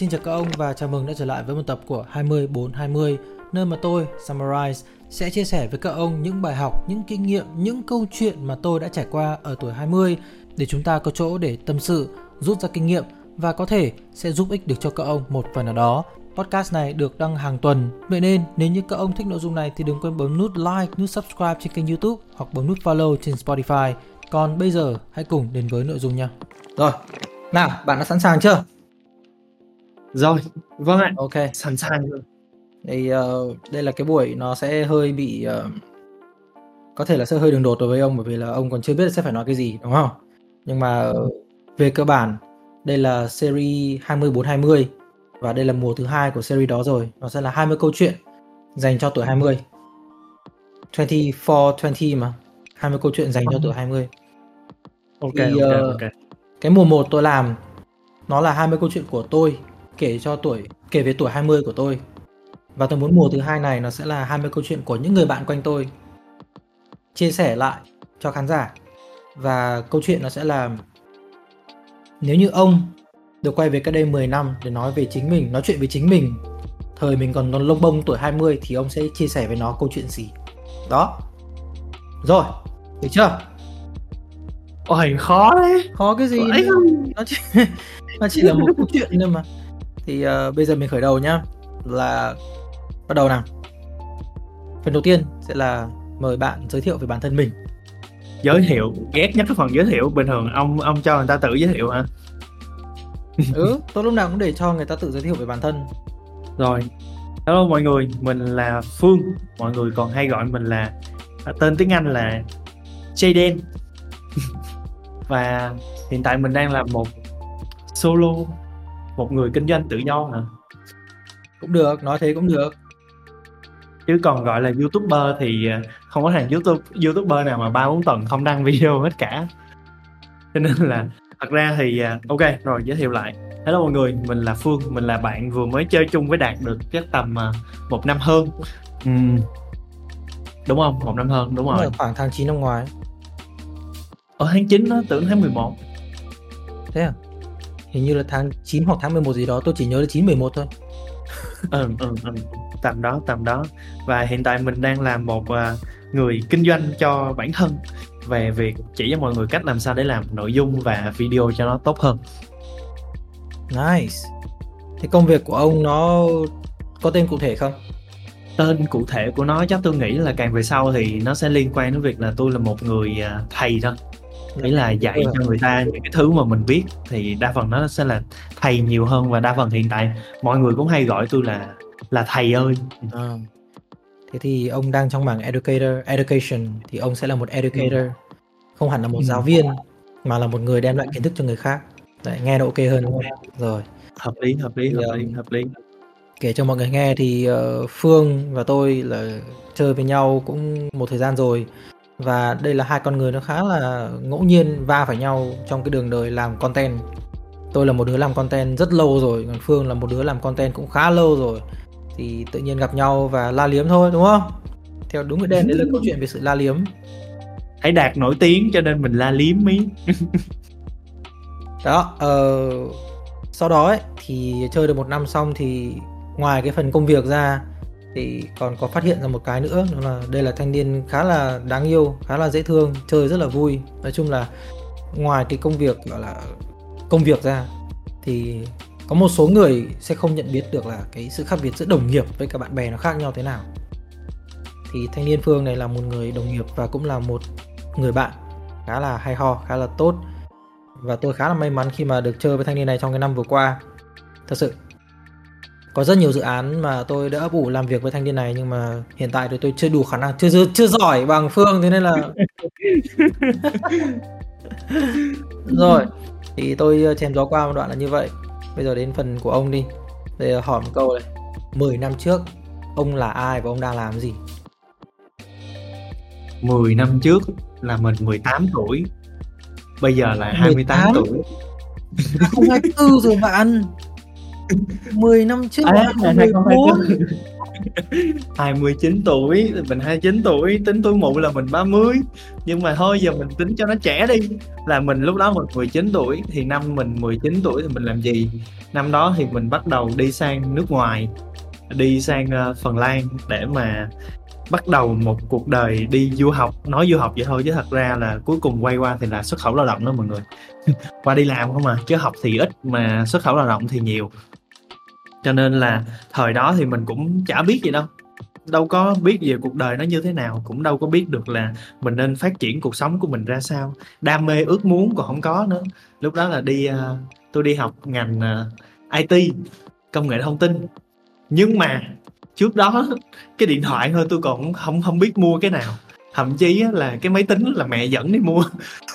xin chào các ông và chào mừng đã trở lại với một tập của 20420 nơi mà tôi, Summarize, sẽ chia sẻ với các ông những bài học, những kinh nghiệm, những câu chuyện mà tôi đã trải qua ở tuổi 20 để chúng ta có chỗ để tâm sự, rút ra kinh nghiệm và có thể sẽ giúp ích được cho các ông một phần nào đó. Podcast này được đăng hàng tuần, vậy nên nếu như các ông thích nội dung này thì đừng quên bấm nút like, nút subscribe trên kênh YouTube hoặc bấm nút follow trên Spotify. Còn bây giờ hãy cùng đến với nội dung nha. Rồi, nào, bạn đã sẵn sàng chưa? Rồi, vâng ạ. Ok. Sẵn sàng rồi. Đây, uh, đây là cái buổi nó sẽ hơi bị uh, có thể là sẽ hơi đường đột đối với ông bởi vì là ông còn chưa biết sẽ phải nói cái gì đúng không? Nhưng mà uh, về cơ bản đây là series 2420 và đây là mùa thứ hai của series đó rồi. Nó sẽ là 20 câu chuyện dành cho tuổi 20. 24 20 mà. 20 câu chuyện dành cho tuổi 20. Ok, Thì, ok, ờ, ok. Cái mùa 1 tôi làm nó là 20 câu chuyện của tôi kể cho tuổi kể về tuổi 20 của tôi. Và tôi muốn mùa thứ hai này nó sẽ là 20 câu chuyện của những người bạn quanh tôi chia sẻ lại cho khán giả. Và câu chuyện nó sẽ là nếu như ông được quay về cách đây 10 năm để nói về chính mình, nói chuyện với chính mình thời mình còn còn lông bông tuổi 20 thì ông sẽ chia sẻ với nó câu chuyện gì. Đó. Rồi, được chưa? Ôi, khó đấy. Khó cái gì? Nó chỉ nó chỉ là một câu chuyện thôi mà thì ờ, bây giờ mình khởi đầu nhá là bắt đầu nào phần đầu tiên sẽ là mời bạn giới thiệu về bản thân mình Giới thiệu, ghét nhất cái phần giới thiệu. Bình thường ông ông cho người ta tự giới thiệu hả? ừ tôi lúc nào cũng để cho người ta tự giới thiệu về bản thân Rồi. Hello mọi người, mình là Phương. Mọi người còn hay gọi mình là à, tên tiếng Anh là Jaden. Và hiện tại mình đang là một solo một người kinh doanh tự do hả? cũng được nói thế cũng được. Chứ còn gọi là youtuber thì à, không có thằng youtube youtuber nào mà ba bốn tuần không đăng video hết cả. Cho nên là thật ra thì à, ok rồi giới thiệu lại. Hello mọi người mình là phương mình là bạn vừa mới chơi chung với đạt được chắc tầm à, một năm hơn. Ừm, đúng không? Một năm hơn đúng Đúng rồi. là khoảng tháng 9 năm ngoái. Ở tháng 9 nó tưởng tháng 11 thế à hình như là tháng 9 hoặc tháng 11 gì đó tôi chỉ nhớ là 9 11 thôi. Ừ, ừ, ừ. tầm đó tầm đó. Và hiện tại mình đang là một à, người kinh doanh cho bản thân về việc chỉ cho mọi người cách làm sao để làm nội dung và video cho nó tốt hơn. Nice. Thế công việc của ông nó có tên cụ thể không? Tên cụ thể của nó chắc tôi nghĩ là càng về sau thì nó sẽ liên quan đến việc là tôi là một người à, thầy thôi nghĩa là dạy cho người ta những cái thứ mà mình biết thì đa phần nó sẽ là thầy nhiều hơn và đa phần hiện tại mọi người cũng hay gọi tôi là là thầy ơi À. Thế thì ông đang trong mảng educator, education thì ông sẽ là một educator, không hẳn là một Ừ. giáo viên mà là một người đem lại kiến thức cho người khác. Đấy, nghe nó ok hơn đúng không? Rồi, hợp lý hợp lý hợp lý hợp lý kể cho mọi người nghe thì ờ, Phương và tôi là chơi với nhau cũng một thời gian rồi và đây là hai con người nó khá là ngẫu nhiên va phải nhau trong cái đường đời làm content. Tôi là một đứa làm content rất lâu rồi, còn Phương là một đứa làm content cũng khá lâu rồi. Thì tự nhiên gặp nhau và la liếm thôi đúng không? Theo đúng cái đen đấy là câu chuyện về sự la liếm. thấy đạt nổi tiếng cho nên mình la liếm mí đó ờ, sau đó ấy, thì chơi được một năm xong thì ngoài cái phần công việc ra thì còn có phát hiện ra một cái nữa, đó là đây là thanh niên khá là đáng yêu, khá là dễ thương, chơi rất là vui. Nói chung là ngoài cái công việc, gọi là, công việc ra, thì có một số người sẽ không nhận biết được là cái sự khác biệt giữa đồng nghiệp với cả bạn bè nó khác nhau thế nào. Thì thanh niên phương này là một người đồng nghiệp và cũng là một người bạn khá là hay ho, khá là tốt. Và tôi khá là may mắn khi mà được chơi với thanh niên này trong cái năm vừa qua. Thật sự có rất nhiều dự án mà tôi đã ấp ủ làm việc với thanh niên này nhưng mà hiện tại thì tôi chưa đủ khả năng chưa chưa, chưa giỏi bằng phương thế nên là rồi thì tôi ờ, chém gió qua một đoạn là như vậy. Bây giờ đến phần của ông đi. Là hỏi một câu này. 10 năm trước ông là ai và ông đang làm gì? 10 năm trước là mình 18 tuổi. Bây giờ là 28 18? tuổi. 2024 rồi bạn 10 năm trước À, là là 2014 29 tuổi mình 29 tuổi tính tuổi mụ là mình 30 nhưng mà thôi giờ mình tính cho nó trẻ đi. Là mình lúc đó mình 19 tuổi thì năm mình 19 tuổi thì mình làm gì? Năm đó thì mình bắt đầu đi sang nước ngoài đi sang ờ, Phần Lan để mà bắt đầu một cuộc đời đi du học. Nói du học vậy thôi chứ thật ra là cuối cùng quay qua thì là xuất khẩu lao động đó mọi người. Qua đi làm không à chứ học thì ít mà xuất khẩu lao động thì nhiều cho nên là thời đó thì mình cũng chả biết gì đâu. Đâu có biết về cuộc đời nó như thế nào cũng đâu có biết được là mình nên phát triển cuộc sống của mình ra sao. Đam mê ước muốn còn không có nữa. Lúc đó là đi ờ, tôi đi học ngành ờ, IT công nghệ thông tin. Nhưng mà trước đó cái điện thoại thôi tôi còn không không biết mua cái nào thậm chí là cái máy tính là mẹ dẫn đi mua.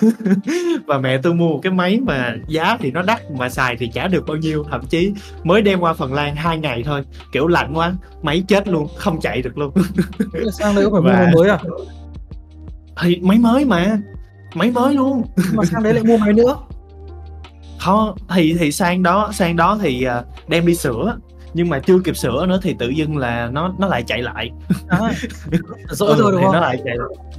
Và mẹ tôi mua một cái máy mà giá thì nó đắt mà xài thì chả được bao nhiêu. Thậm chí mới đem qua Phần Lan hai ngày thôi. Kiểu lạnh quá máy chết luôn không chạy được luôn. Sang đây có phải mua Và- máy mới à? Thì máy mới mà máy mới luôn. Mà sang đấy lại mua máy nữa? Không thì thì sang đó sang đó thì à, đem đi sửa nhưng mà chưa kịp sửa nữa thì tự dưng là nó nó lại chạy lại. À, dỗi ừ, rồi đúng không nó lại chạy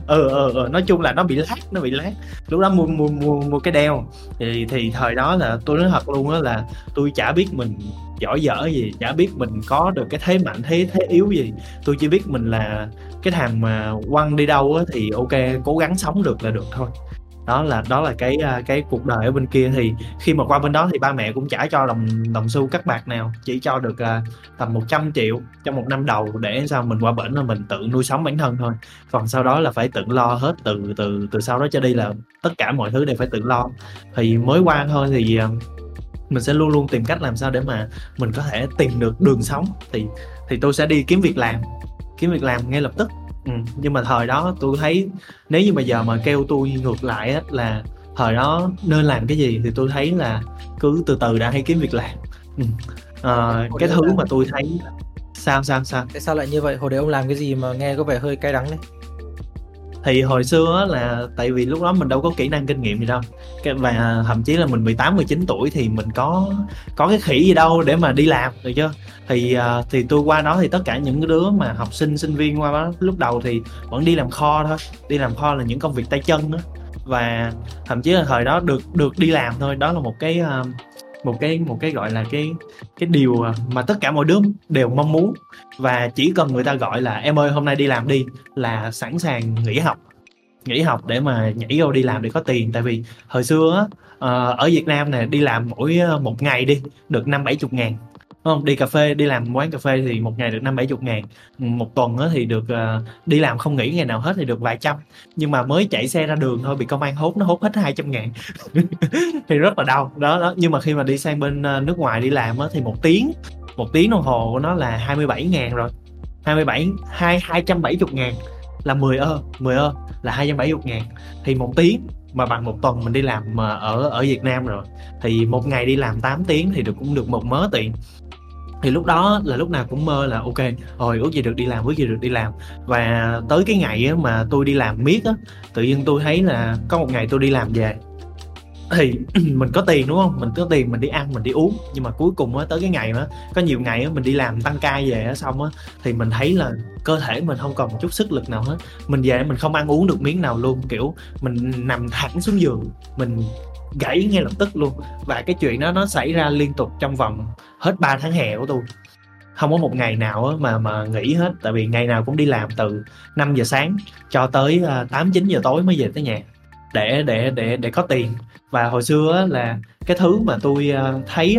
ừ, ừ ừ nói chung là nó bị lát nó bị lát lúc đó mua mua mua mua cái đeo. Thì thì thời đó là tôi nói thật luôn á là tôi chả biết mình giỏi dở gì chả biết mình có được cái thế mạnh thế thế yếu gì. Tôi chỉ biết mình là cái thằng mà quăng đi đâu á thì ok cố gắng sống được là được thôi đó là đó là cái à, cái cuộc đời ở bên kia. Thì khi mà qua bên đó thì ba mẹ cũng trả cho đồng đồng xu cắt bạc nào chỉ cho được uh, tầm 100 triệu trong một năm đầu để sao mình qua bển là mình tự nuôi sống bản thân thôi. Còn sau đó là phải tự lo hết từ từ từ sau đó cho đi là tất cả mọi thứ đều phải tự lo. Thì mới qua thôi thì uh, mình sẽ luôn luôn tìm cách làm sao để mà mình có thể tìm được đường sống. Thì thì tôi sẽ đi kiếm việc làm kiếm việc làm ngay lập tức ừ. nhưng mà thời đó tôi thấy nếu như mà giờ mà kêu tôi ngược lại á, là thời đó nên làm cái gì thì tôi thấy là cứ từ từ đã hay kiếm việc làm ừ. Ờ, cái thứ mà tôi thấy sao sao sao tại sao lại như vậy hồi đấy ông làm cái gì mà nghe có vẻ hơi cay đắng đấy thì hồi xưa là tại vì lúc đó mình đâu có kỹ năng kinh nghiệm gì đâu. Và thậm chí là mình 18 19 tuổi thì mình có có cái khỉ gì đâu để mà đi làm, được chưa? Thì à, thì tôi qua đó thì tất cả những cái đứa mà học sinh sinh viên qua đó lúc đầu thì vẫn đi làm kho thôi. Đi làm kho là những công việc tay chân đó và thậm chí là thời đó được được đi làm thôi. Đó là một cái à, một cái một cái gọi là cái cái điều mà tất cả mọi đứa đều mong muốn. Và chỉ cần người ta gọi là, em ơi, hôm nay đi làm đi, là sẵn sàng nghỉ học nghỉ học để mà nhảy vô đi làm để có tiền. Tại vì hồi xưa á ờ, ở Việt Nam này đi làm mỗi ờ, một ngày đi, được năm bảy chục ngàn không, đi cà phê, đi làm quán cà phê thì một ngày được năm bảy chục ngàn. Một tuần thì được à, đi làm không nghỉ ngày nào hết thì được vài trăm. Nhưng mà mới chạy xe ra đường thôi, bị công an hốt, nó hốt hết hai trăm ngàn. Thì rất là đau. Đó đó. Nhưng mà khi mà đi sang bên à, nước ngoài đi làm á thì một tiếng một tiếng đồng hồ của nó là 27 ngàn rồi. 27 hai 270 ngàn là 10 ơ 10 ơ là 270 ngàn. Thì một tiếng mà bằng một tuần mình đi làm mà ở ở Việt Nam rồi, thì một ngày đi làm 8 tiếng thì được, cũng được một mớ tiền thì lúc đó là lúc nào cũng mơ là, ok rồi ước gì được đi làm, ước gì được đi làm. Và tới cái ngày mà tôi đi làm miết á, tự nhiên tôi thấy là có một ngày tôi đi làm về. Thì mình có tiền, đúng không? Mình có tiền mình đi ăn, mình đi uống. Nhưng mà cuối cùng á, tới cái ngày á có nhiều ngày á, mình đi làm tăng ca về á, xong á, thì mình thấy là cơ thể mình không còn một chút sức lực nào hết. Mình về mình không ăn uống được miếng nào luôn, kiểu, mình nằm thẳng xuống giường, mình gãy ngay lập tức luôn. Và cái chuyện đó nó xảy ra liên tục trong vòng hết 3 tháng hè của tôi. Không có một ngày nào mà mà nghỉ hết. Tại vì ngày nào cũng đi làm từ 5 giờ sáng cho tới ờ, 8 9 giờ tối mới về tới nhà. Để để để để có tiền. Và hồi xưa là cái thứ mà tôi ờ, thấy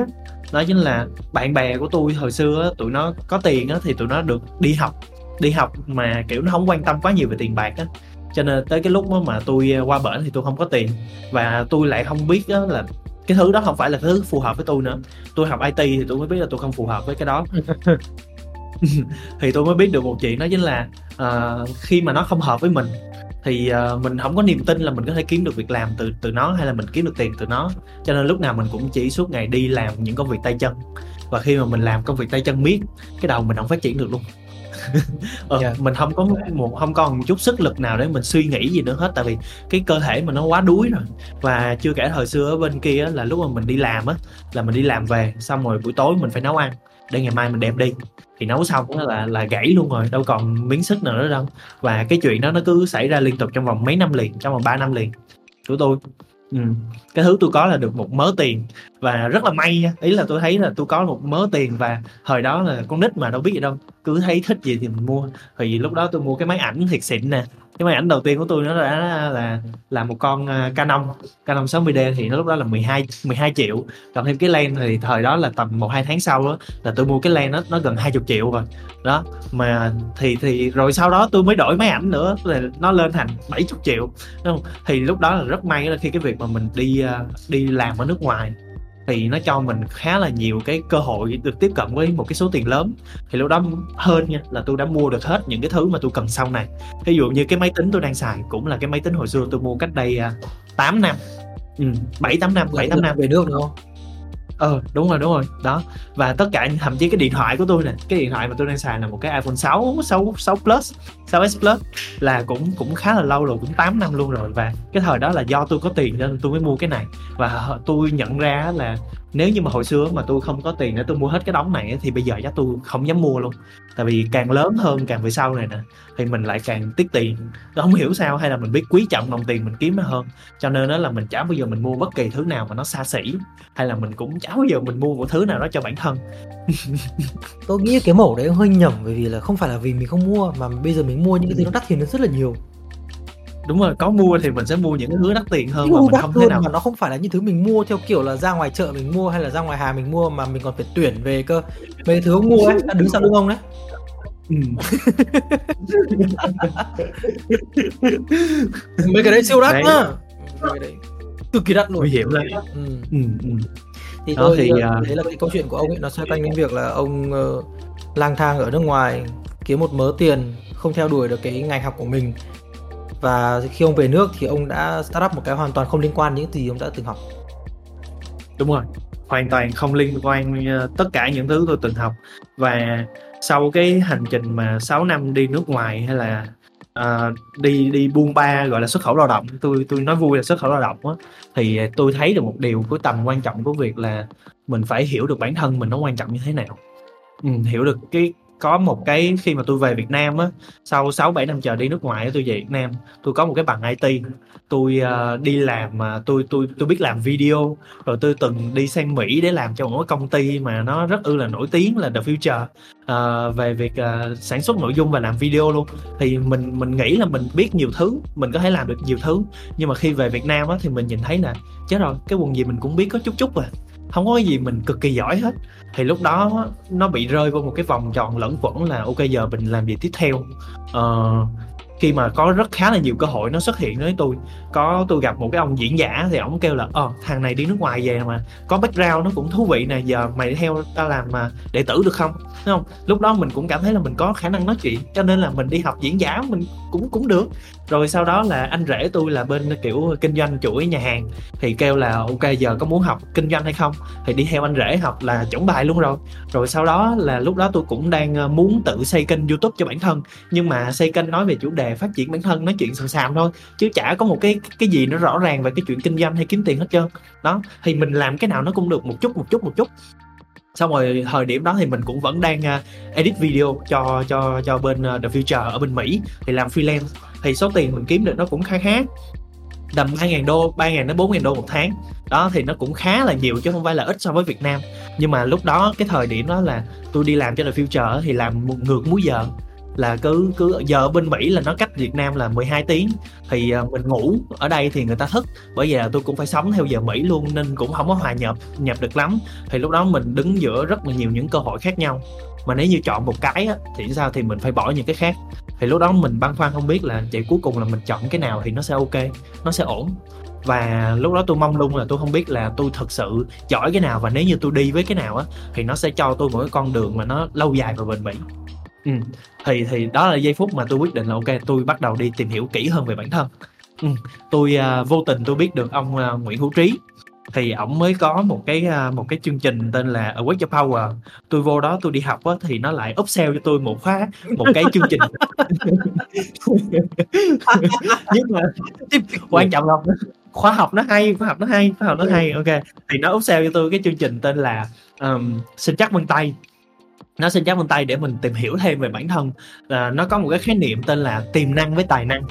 đó chính là bạn bè của tôi hồi xưa tụi nó có tiền thì tụi nó được đi học. Đi học mà, kiểu, nó không quan tâm quá nhiều về tiền bạc á cho nên tới cái lúc đó mà tôi qua bển thì tôi không có tiền. Và tôi lại không biết á, là cái thứ đó không phải là cái thứ phù hợp với tôi nữa. Tôi học IT thì tôi mới biết là tôi không phù hợp với cái đó. Thì tôi mới biết được một chuyện đó chính là ờ, khi mà nó không hợp với mình thì ờ, mình không có niềm tin là mình có thể kiếm được việc làm từ từ nó hay là mình kiếm được tiền từ nó. Cho nên lúc nào mình cũng chỉ suốt ngày đi làm những công việc tay chân. Và khi mà mình làm công việc tay chân miết cái đầu mình không phát triển được luôn ờ, Dạ. mình không có một không còn một chút sức lực nào để mình suy nghĩ gì nữa hết tại vì cái cơ thể mình nó quá đuối rồi. Và chưa kể thời xưa ở bên kia là lúc mà mình đi làm á là mình đi làm về xong rồi buổi tối mình phải nấu ăn để ngày mai mình đem đi. Thì nấu xong là là gãy luôn rồi đâu còn miếng sức nào nữa đâu. Và cái chuyện đó nó cứ xảy ra liên tục trong vòng mấy năm liền trong vòng 3 năm liền. Của tôi ừ. cái thứ tôi có là được một mớ tiền. Và rất là may nha. Ý là tôi thấy là tôi có một mớ tiền và thời đó là con nít mà đâu biết gì đâu. Cứ thấy thích gì thì mình mua. Thì lúc đó tôi mua cái máy ảnh thiệt xịn nè cái máy ảnh đầu tiên của tôi nó đã là là một con à, Canon. Canon 60D thì nó lúc đó là 12 12 triệu. Cộng thêm cái lens thì thời đó là tầm một hai tháng sau đó là tôi mua cái lens nó nó gần 20 triệu rồi. Đó, mà thì thì rồi sau đó tôi mới đổi máy ảnh nữa, là nó lên thành 70 triệu. Đúng không? thì lúc đó là rất may là khi cái việc mà mình đi à, đi làm ở nước ngoài thì nó cho mình khá là nhiều cái cơ hội được tiếp cận với một cái số tiền lớn. Thì lúc đó hơn nha là tôi đã mua được hết những cái thứ mà tôi cần sau này. Ví dụ như cái máy tính tôi đang xài cũng là cái máy tính hồi xưa tôi mua cách đây uh, 8 năm. Ừ, 7 8 năm 7 8 năm. về nước đúng không ờ đúng rồi đúng rồi. Đó. Và tất cả, thậm chí cái điện thoại của tôi nè, cái điện thoại mà tôi đang xài là một cái iPhone 6 6 6 Plus 6s Plus là cũng cũng khá là lâu rồi, cũng 8 năm luôn rồi. Và cái thời đó là do tôi có tiền nên tôi mới mua cái này. Và tôi nhận ra là nếu như mà hồi xưa mà tôi không có tiền để tôi mua hết cái đống này thì bây giờ chắc tôi không dám mua luôn. Tại vì càng lớn hơn càng về sau này nè, thì mình lại càng tiết tiền. Tôi không hiểu sao hay là mình biết quý trọng đồng tiền mình kiếm nó hơn. Cho nên đó là mình chả bao giờ mình mua bất kỳ thứ nào mà nó xa xỉ, hay là mình cũng chả bao giờ mình mua một thứ nào đó cho bản thân. Tôi nghĩ cái mẫu đấy hơi nhầm, bởi vì là không phải là vì mình không mua, mà bây giờ mình mua những cái thứ nó đắt tiền nó rất là nhiều đúng rồi có mua thì mình sẽ mua những cái thứ đắt tiền hơn mà mình không thể hơn nào mà nó không phải là những thứ mình mua theo kiểu là ra ngoài chợ mình mua hay là ra ngoài hàng mình mua mà mình còn phải tuyển về cơ. Mấy cái thứ ông mua ấy đứng sau lưng ông đấy. Ừ. mấy cái đấy siêu đắt nhá. Đấy cực kỳ đắt luôn. Nguy hiểm lắm ừ. ừ, ừ. thì Đó tôi thì, thì à, đấy là cái câu chuyện của ông ấy. Nó xoay quanh đến việc là ông ờ, lang thang ở nước ngoài kiếm một mớ tiền không theo đuổi được cái ngành học của mình và khi ông về nước thì ông đã start up một cái hoàn toàn không liên quan những gì ông đã từng học. Đúng rồi hoàn toàn không liên quan ờ, tất cả những thứ tôi từng học. Và sau cái hành trình mà 6 năm đi nước ngoài hay là uh, đi đi buôn ba gọi là xuất khẩu lao động tôi tôi nói vui là xuất khẩu lao động á thì tôi thấy được một điều của tầm quan trọng của việc là mình phải hiểu được bản thân mình nó quan trọng như thế nào. Ừ, hiểu được cái có một cái khi mà tôi về Việt Nam á sau 6 7 năm chờ đi nước ngoài tôi về Việt Nam tôi có một cái bằng IT tôi uh, đi làm mà tôi tôi tôi biết làm video rồi tôi từng đi sang Mỹ để làm cho một cái công ty mà nó rất ư là nổi tiếng là The Future. Uh, về việc uh, sản xuất nội dung và làm video luôn. Thì mình mình nghĩ là mình biết nhiều thứ mình có thể làm được nhiều thứ. Nhưng mà khi về Việt Nam á thì mình nhìn thấy là chết rồi cái quần gì mình cũng biết có chút chút rồi không có cái gì mình cực kỳ giỏi hết. Thì lúc đó nó bị rơi vào một cái vòng tròn lẫn quẩn là ok giờ mình làm gì tiếp theo. Uh, khi mà có rất khá là nhiều cơ hội nó xuất hiện với tôi. Có, tôi gặp một cái ông diễn giả thì ông kêu là ờ thằng này đi nước ngoài về mà, có background nó cũng thú vị nè, giờ mày theo tao làm mà đệ tử được không? Đúng không? Lúc đó mình cũng cảm thấy là mình có khả năng nói chuyện, cho nên là mình đi học diễn giả mình cũng cũng được. Rồi sau đó là anh rể tôi là bên, kiểu, kinh doanh chuỗi nhà hàng thì kêu là, ok, giờ có muốn học kinh doanh hay không? Thì đi theo anh rể học là chuẩn bài luôn rồi. Rồi sau đó là lúc đó tôi cũng đang ờ, muốn tự xây kênh youtube cho bản thân. Nhưng mà xây kênh nói về chủ đề phát triển bản thân, nói chuyện sàm sàm thôi. Chứ chả có một cái cái gì nó rõ ràng về cái chuyện kinh doanh hay kiếm tiền hết trơn. Đó, thì mình làm cái nào nó cũng được, một chút một chút một chút. Xong rồi thời điểm đó thì mình cũng vẫn đang à, edit video cho cho cho bên à, The Future ở bên Mỹ thì làm freelance. Thì số tiền mình kiếm được nó cũng khá khá, tầm 2.000 đô 3.000 đến 4.000 đô một tháng. Đó, thì nó cũng khá là nhiều chứ không phải là ít so với Việt Nam. Nhưng mà lúc đó, cái thời điểm đó là tôi đi làm cho The Future thì làm một ngược múi giờ là cứ cứ giờ bên Mỹ là nó cách Việt Nam là 12 tiếng. Thì à, mình ngủ ở đây thì người ta thức bởi vì là tôi cũng phải sống theo giờ Mỹ luôn nên cũng không có hòa nhập nhập được lắm. Thì lúc đó mình đứng giữa rất là nhiều những cơ hội khác nhau. Mà nếu như chọn một cái á, thì sao thì mình phải bỏ những cái khác. Thì lúc đó mình băn khoăn không biết là vậy cuối cùng là mình chọn cái nào thì nó sẽ ok nó sẽ ổn. Và lúc đó tôi mong luôn là tôi không biết là tôi thật sự giỏi cái nào và nếu như tôi đi với cái nào á thì nó sẽ cho tôi một cái con đường mà nó lâu dài và bền bỉ. Ừ thì thì đó là giây phút mà tôi quyết định là ok tôi bắt đầu đi tìm hiểu kỹ hơn về bản thân. Ừ. tôi uh, vô tình tôi biết được ông uh, Nguyễn Hữu Trí. Thì ổng mới có một cái uh, một cái chương trình tên là Awake Your Power. Tôi vô đó tôi đi học á thì nó lại upsell cho tôi một khóa một cái chương trình. Nhưng mà quan trọng là khóa học nó hay khóa học nó hay khóa học nó hay ok. Thì nó upsell cho tôi cái chương trình tên là um, sinh chắc vân tay nó xin chắc vân tay để mình tìm hiểu thêm về bản thân. Là nó có một cái khái niệm tên là tiềm năng với tài năng.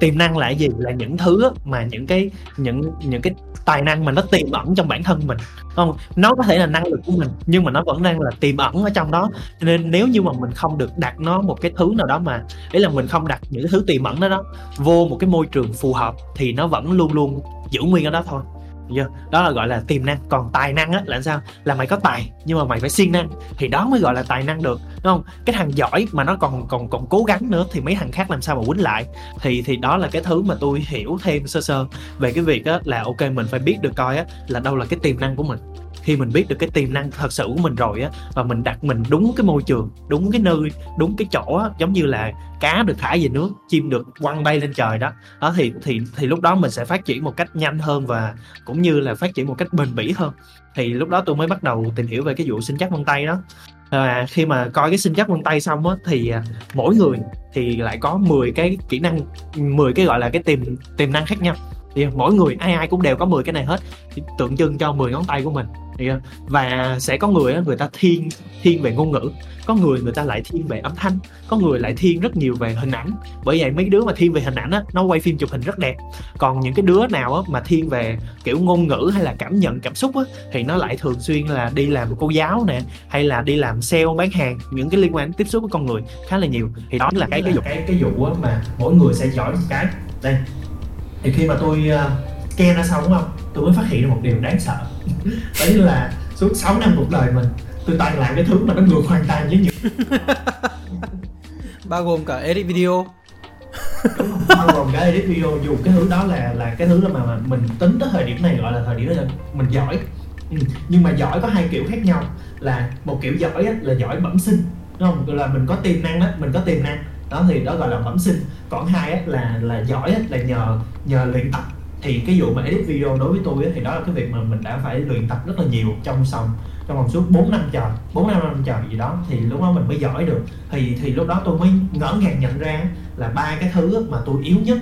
Tiềm năng là gì? Là những thứ mà những cái, những những cái tài năng mà nó tiềm ẩn trong bản thân mình. Không, nó có thể là năng lực của mình, nhưng mà nó vẫn đang là tiềm ẩn ở trong đó. Cho nên nếu như mà mình không được đặt nó một cái thứ nào đó mà đấy là mình không đặt những cái thứ tiềm ẩn đó đó, vô một cái môi trường phù hợp thì nó vẫn luôn luôn giữ nguyên ở đó thôi chưa? đó là gọi là tiềm năng. Còn tài năng á, là sao? Là mày có tài, nhưng mà mày phải siêng năng. Thì đó mới gọi là tài năng được, đúng không? Cái thằng giỏi mà nó còn còn còn cố gắng nữa thì mấy thằng khác làm sao mà quýnh lại? Thì thì đó là cái thứ mà tôi hiểu thêm sơ sơ về cái việc á, là ok, mình phải biết được coi á, là đâu là cái tiềm năng của mình khi mình biết được cái tiềm năng thật sự của mình rồi á và mình đặt mình đúng cái môi trường đúng cái nơi đúng cái chỗ á giống như là cá được thả về nước chim được quăng bay lên trời đó. Đó thì thì thì lúc đó mình sẽ phát triển một cách nhanh hơn và cũng như là phát triển một cách bền bỉ hơn. Thì lúc đó tôi mới bắt đầu tìm hiểu về cái vụ sinh chắc vân tay đó. À, khi mà coi cái sinh chắc vân tay xong á thì à, mỗi người thì lại có 10 cái kỹ năng 10 cái gọi là cái tiềm tiềm năng khác nhau thì mỗi người ai ai cũng đều có 10 cái này hết. Thì tượng trưng cho 10 ngón tay của mình. Và sẽ có người người ta thiên thiên về ngôn ngữ. Có người người ta lại thiên về âm thanh. Có người lại thiên rất nhiều về hình ảnh. Bởi vậy mấy đứa mà thiên về hình ảnh á nó quay phim chụp hình rất đẹp. Còn những cái đứa nào á mà thiên về kiểu ngôn ngữ hay là cảm nhận cảm xúc á thì nó lại thường xuyên là đi làm cô giáo nè hay là đi làm sale bán hàng. Những cái liên quan đến tiếp xúc với con người khá là nhiều. Thì đó là cái cái vụ cái cái vụ á mà mỗi người sẽ giỏi một cái. Đây thì khi mà tôi uh, scan ra xong đúng không? Tôi mới phát hiện ra một điều đáng sợ. Đó là suốt 6 năm cuộc đời mình tôi toàn làm cái thứ mà nó ngược hoàn toàn với những bao gồm cả edit video. Bao gồm cả edit video dù cái thứ đó là là cái thứ mà, mà mình tính tới thời điểm này gọi là thời điểm là mình giỏi. Ừ. nhưng mà giỏi có hai kiểu khác nhau là một kiểu giỏi á, là giỏi bẩm sinh đúng không? Là mình có tiềm năng đó mình có tiềm năng đó thì đó gọi là bẩm sinh. Còn hai á, là là giỏi á, là nhờ nhờ luyện tập. Thì cái vụ mà edit video đối với tôi á, thì đó là cái việc mà mình đã phải luyện tập rất là nhiều trong xong trong vòng suốt 4 năm trời 4 năm năm trời gì đó. Thì lúc đó mình mới giỏi được. Thì thì lúc đó tôi mới ngỡ ngàng nhận ra là ba cái thứ mà tôi yếu nhất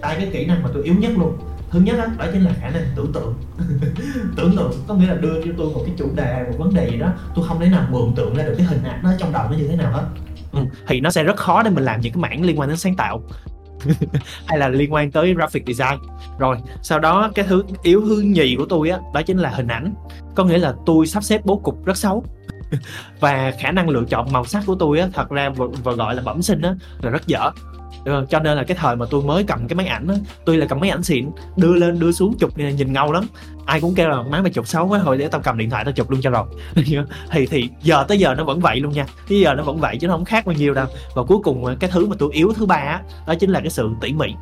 ba cái kỹ năng mà tôi yếu nhất luôn. Thứ nhất đó, đó chính là khả năng tưởng tượng. Tưởng tượng có nghĩa là đưa cho tôi một cái chủ đề một vấn đề gì đó tôi không thể nào mường tượng ra được cái hình ảnh nó trong đầu nó như thế nào hết ừ. thì nó sẽ rất khó để mình làm những cái mảng liên quan đến sáng tạo. Hay là liên quan tới graphic design. Rồi sau đó cái thứ yếu thứ nhì của tôi á đó, đó chính là hình ảnh. Có nghĩa là tôi sắp xếp bố cục rất xấu. Và khả năng lựa chọn màu sắc của tôi á thật ra và, và gọi là bẩm sinh á là rất dở được không? cho nên là cái thời mà tôi mới cầm cái máy ảnh á tôi là cầm máy ảnh xịn, đưa lên, đưa xuống, chụp nhìn ngầu lắm. Ai cũng kêu là máy mày chụp xấu quá hồi để tao cầm điện thoại tao chụp luôn cho rồi. Thì thì giờ tới giờ nó vẫn vậy luôn nha. Bây giờ nó vẫn vậy chứ nó không khác bao nhiêu đâu. Và cuối cùng ờ, cái thứ mà tôi yếu thứ ba á, đó chính là cái sự tỉ mỉ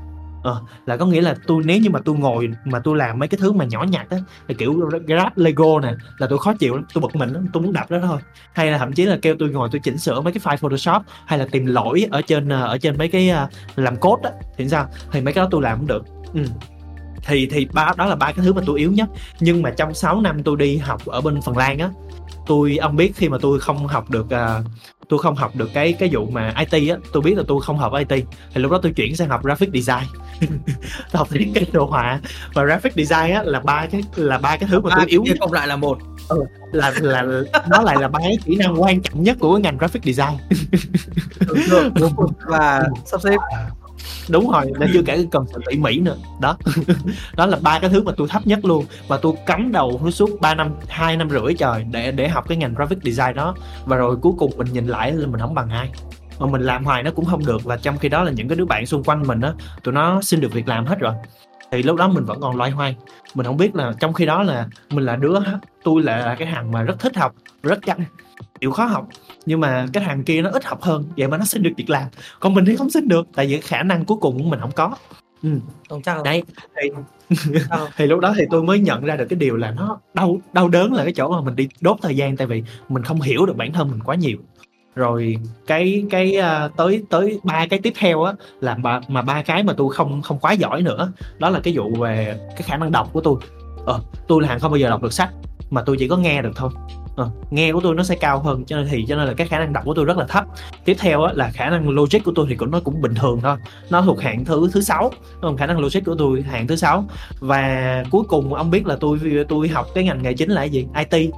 ờ, là có nghĩa là tôi nếu như mà tôi ngồi mà tôi làm mấy cái thứ mà nhỏ nhặt á là kiểu grab lego nè là tôi khó chịu lắm tôi bực mình lắm tôi muốn đập đó thôi. Hay là thậm chí là kêu tôi ngồi tôi chỉnh sửa mấy cái file photoshop hay là tìm lỗi ở trên ờ, ở trên mấy cái ờ, làm code á thì sao? Thì mấy cái đó tôi làm cũng được. Ừ. Thì thì ba đó là ba cái thứ mà tôi yếu nhất. Nhưng mà trong 6 năm tôi đi học ở bên Phần Lan á tôi ông biết khi mà tôi không học được uh, tôi không học được cái cái vụ mà IT á. Tôi biết là tôi không học IT thì lúc đó tôi chuyển sang học graphic design. Học thiết kế đồ họa. Và graphic design á là ba cái là ba cái thứ mà tôi yếu nhất. cộng lại là một. Ừ, là là nó lại là ba cái kỹ năng quan trọng nhất của ngành graphic design. Và sắp xếp đúng rồi, nó chưa kể cần sự tỉ mỉ nữa. Đó. Đó là ba cái thứ mà tôi thấp nhất luôn. Và tôi cắm đầu nó suốt 3 năm, hai năm rưỡi trời để để học cái ngành graphic design đó. Và rồi cuối cùng mình nhìn lại là mình không bằng ai. Mà mình làm hoài nó cũng không được. Và trong khi đó là những cái đứa bạn xung quanh mình á, tụi nó xin được việc làm hết rồi. Thì lúc đó mình vẫn còn loay hoay. Mình không biết là trong khi đó là mình là đứa tôi là cái thằng mà rất thích học, rất chăm chịu khó học nhưng mà cái thằng kia nó ít học hơn vậy mà nó xin được việc làm. Còn mình thì không xin được tại vì khả năng cuối cùng của mình không có. Ừ. không chắc đấy. Thì, thì lúc đó thì tôi mới nhận ra được cái điều là nó đau đau đớn là cái chỗ mà mình đi đốt thời gian tại vì mình không hiểu được bản thân mình quá nhiều. Rồi cái cái uh, tới tới ba cái tiếp theo á là mà mà ba cái mà tôi không không quá giỏi nữa đó là cái vụ về cái khả năng đọc của tôi. Ờ tôi là không bao giờ đọc được sách mà tôi chỉ có nghe được thôi Ờ, nghe của tôi nó sẽ cao hơn cho nên thì cho nên là cái khả năng đọc của tôi rất là thấp. Tiếp theo á, là khả năng logic của tôi thì cũng nó cũng bình thường thôi. Nó thuộc hạng thứ thứ sáu. Còn khả năng logic của tôi hạng thứ sáu. Và cuối cùng ông biết là tôi tôi học cái ngành nghề chính là gì? IT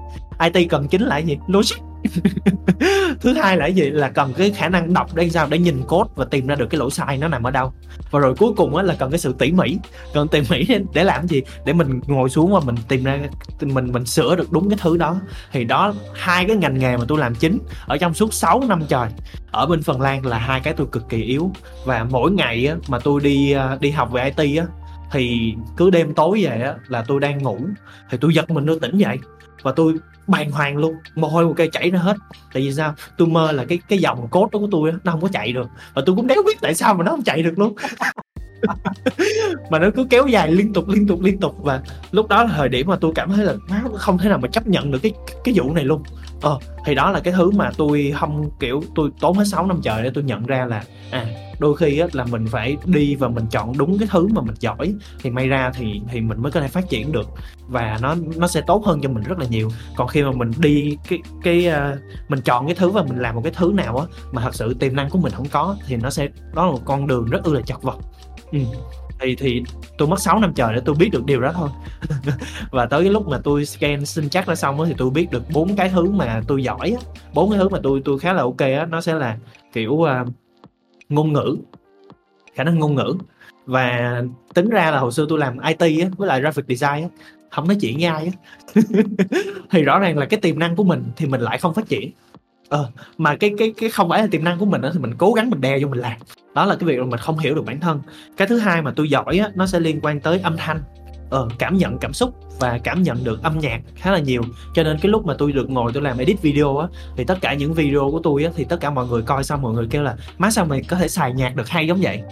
IT cần chính là gì? Logic. thứ hai là cái gì? Là cần cái khả năng đọc để sao? Để nhìn code và tìm ra được cái lỗi sai nó nằm ở đâu. Và rồi cuối cùng á là cần cái sự tỉ mỉ. Cần tỉ mỉ để làm gì? Để mình ngồi xuống và mình tìm ra mình mình sửa được đúng cái thứ đó. Thì đó hai cái ngành nghề mà tôi làm chính ở trong suốt 6 năm trời. Ở bên Phần Lan là hai cái tôi cực kỳ yếu. Và mỗi ngày á, mà tôi đi à, đi học về IT á thì cứ đêm tối về á là tôi đang ngủ. Thì tôi giật mình tôi tỉnh dậy và tôi bàng hoàng luôn. Mồ hôi một cây chảy ra hết. Tại vì sao? Tôi mơ là cái cái dòng cốt đó của tôi nó không có chạy được. Và tôi cũng đéo biết tại sao mà nó không chạy được luôn mà nó cứ kéo dài liên tục liên tục liên tục. Và lúc đó là thời điểm mà tôi cảm thấy là má không thể nào mà chấp nhận được cái cái vụ này luôn. Ờ thì đó là cái thứ mà tôi không kiểu tôi tốn hết 6 năm trời để tôi nhận ra là à đôi khi á, là mình phải đi và mình chọn đúng cái thứ mà mình giỏi. Thì may ra thì thì mình mới có thể phát triển được. Và nó nó sẽ tốt hơn cho mình rất là nhiều. Còn khi mà mình đi cái cái uh, mình chọn cái thứ và mình làm một cái thứ nào á mà thật sự tiềm năng của mình không có thì nó sẽ đó là một con đường rất ư là chật vật ừ. thì thì tôi mất 6 năm trời để tôi biết được điều đó thôi. Và tới cái lúc mà tôi scan xin chắc ra xong đó, thì tôi biết được bốn cái thứ mà tôi giỏi bốn cái thứ mà tôi tôi khá là ok á nó sẽ là kiểu uh, ngôn ngữ khả năng ngôn ngữ. Và tính ra là hồi xưa tôi làm IT á, với lại graphic design á, không nói chuyện với ai á. Thì rõ ràng là cái tiềm năng của mình thì mình lại không phát triển. Ờ, mà cái cái cái không phải là tiềm năng của mình đó thì mình cố gắng mình đè vô mình làm đó là cái việc là mình không hiểu được bản thân. Cái thứ hai mà tôi giỏi á, nó sẽ liên quan tới âm thanh. Ờ, cảm nhận cảm xúc và cảm nhận được âm nhạc khá là nhiều. Cho nên cái lúc mà tôi được ngồi tôi làm edit video á thì tất cả những video của tôi á thì tất cả mọi người coi xong mọi người kêu là má sao mày có thể xài nhạc được hay giống vậy?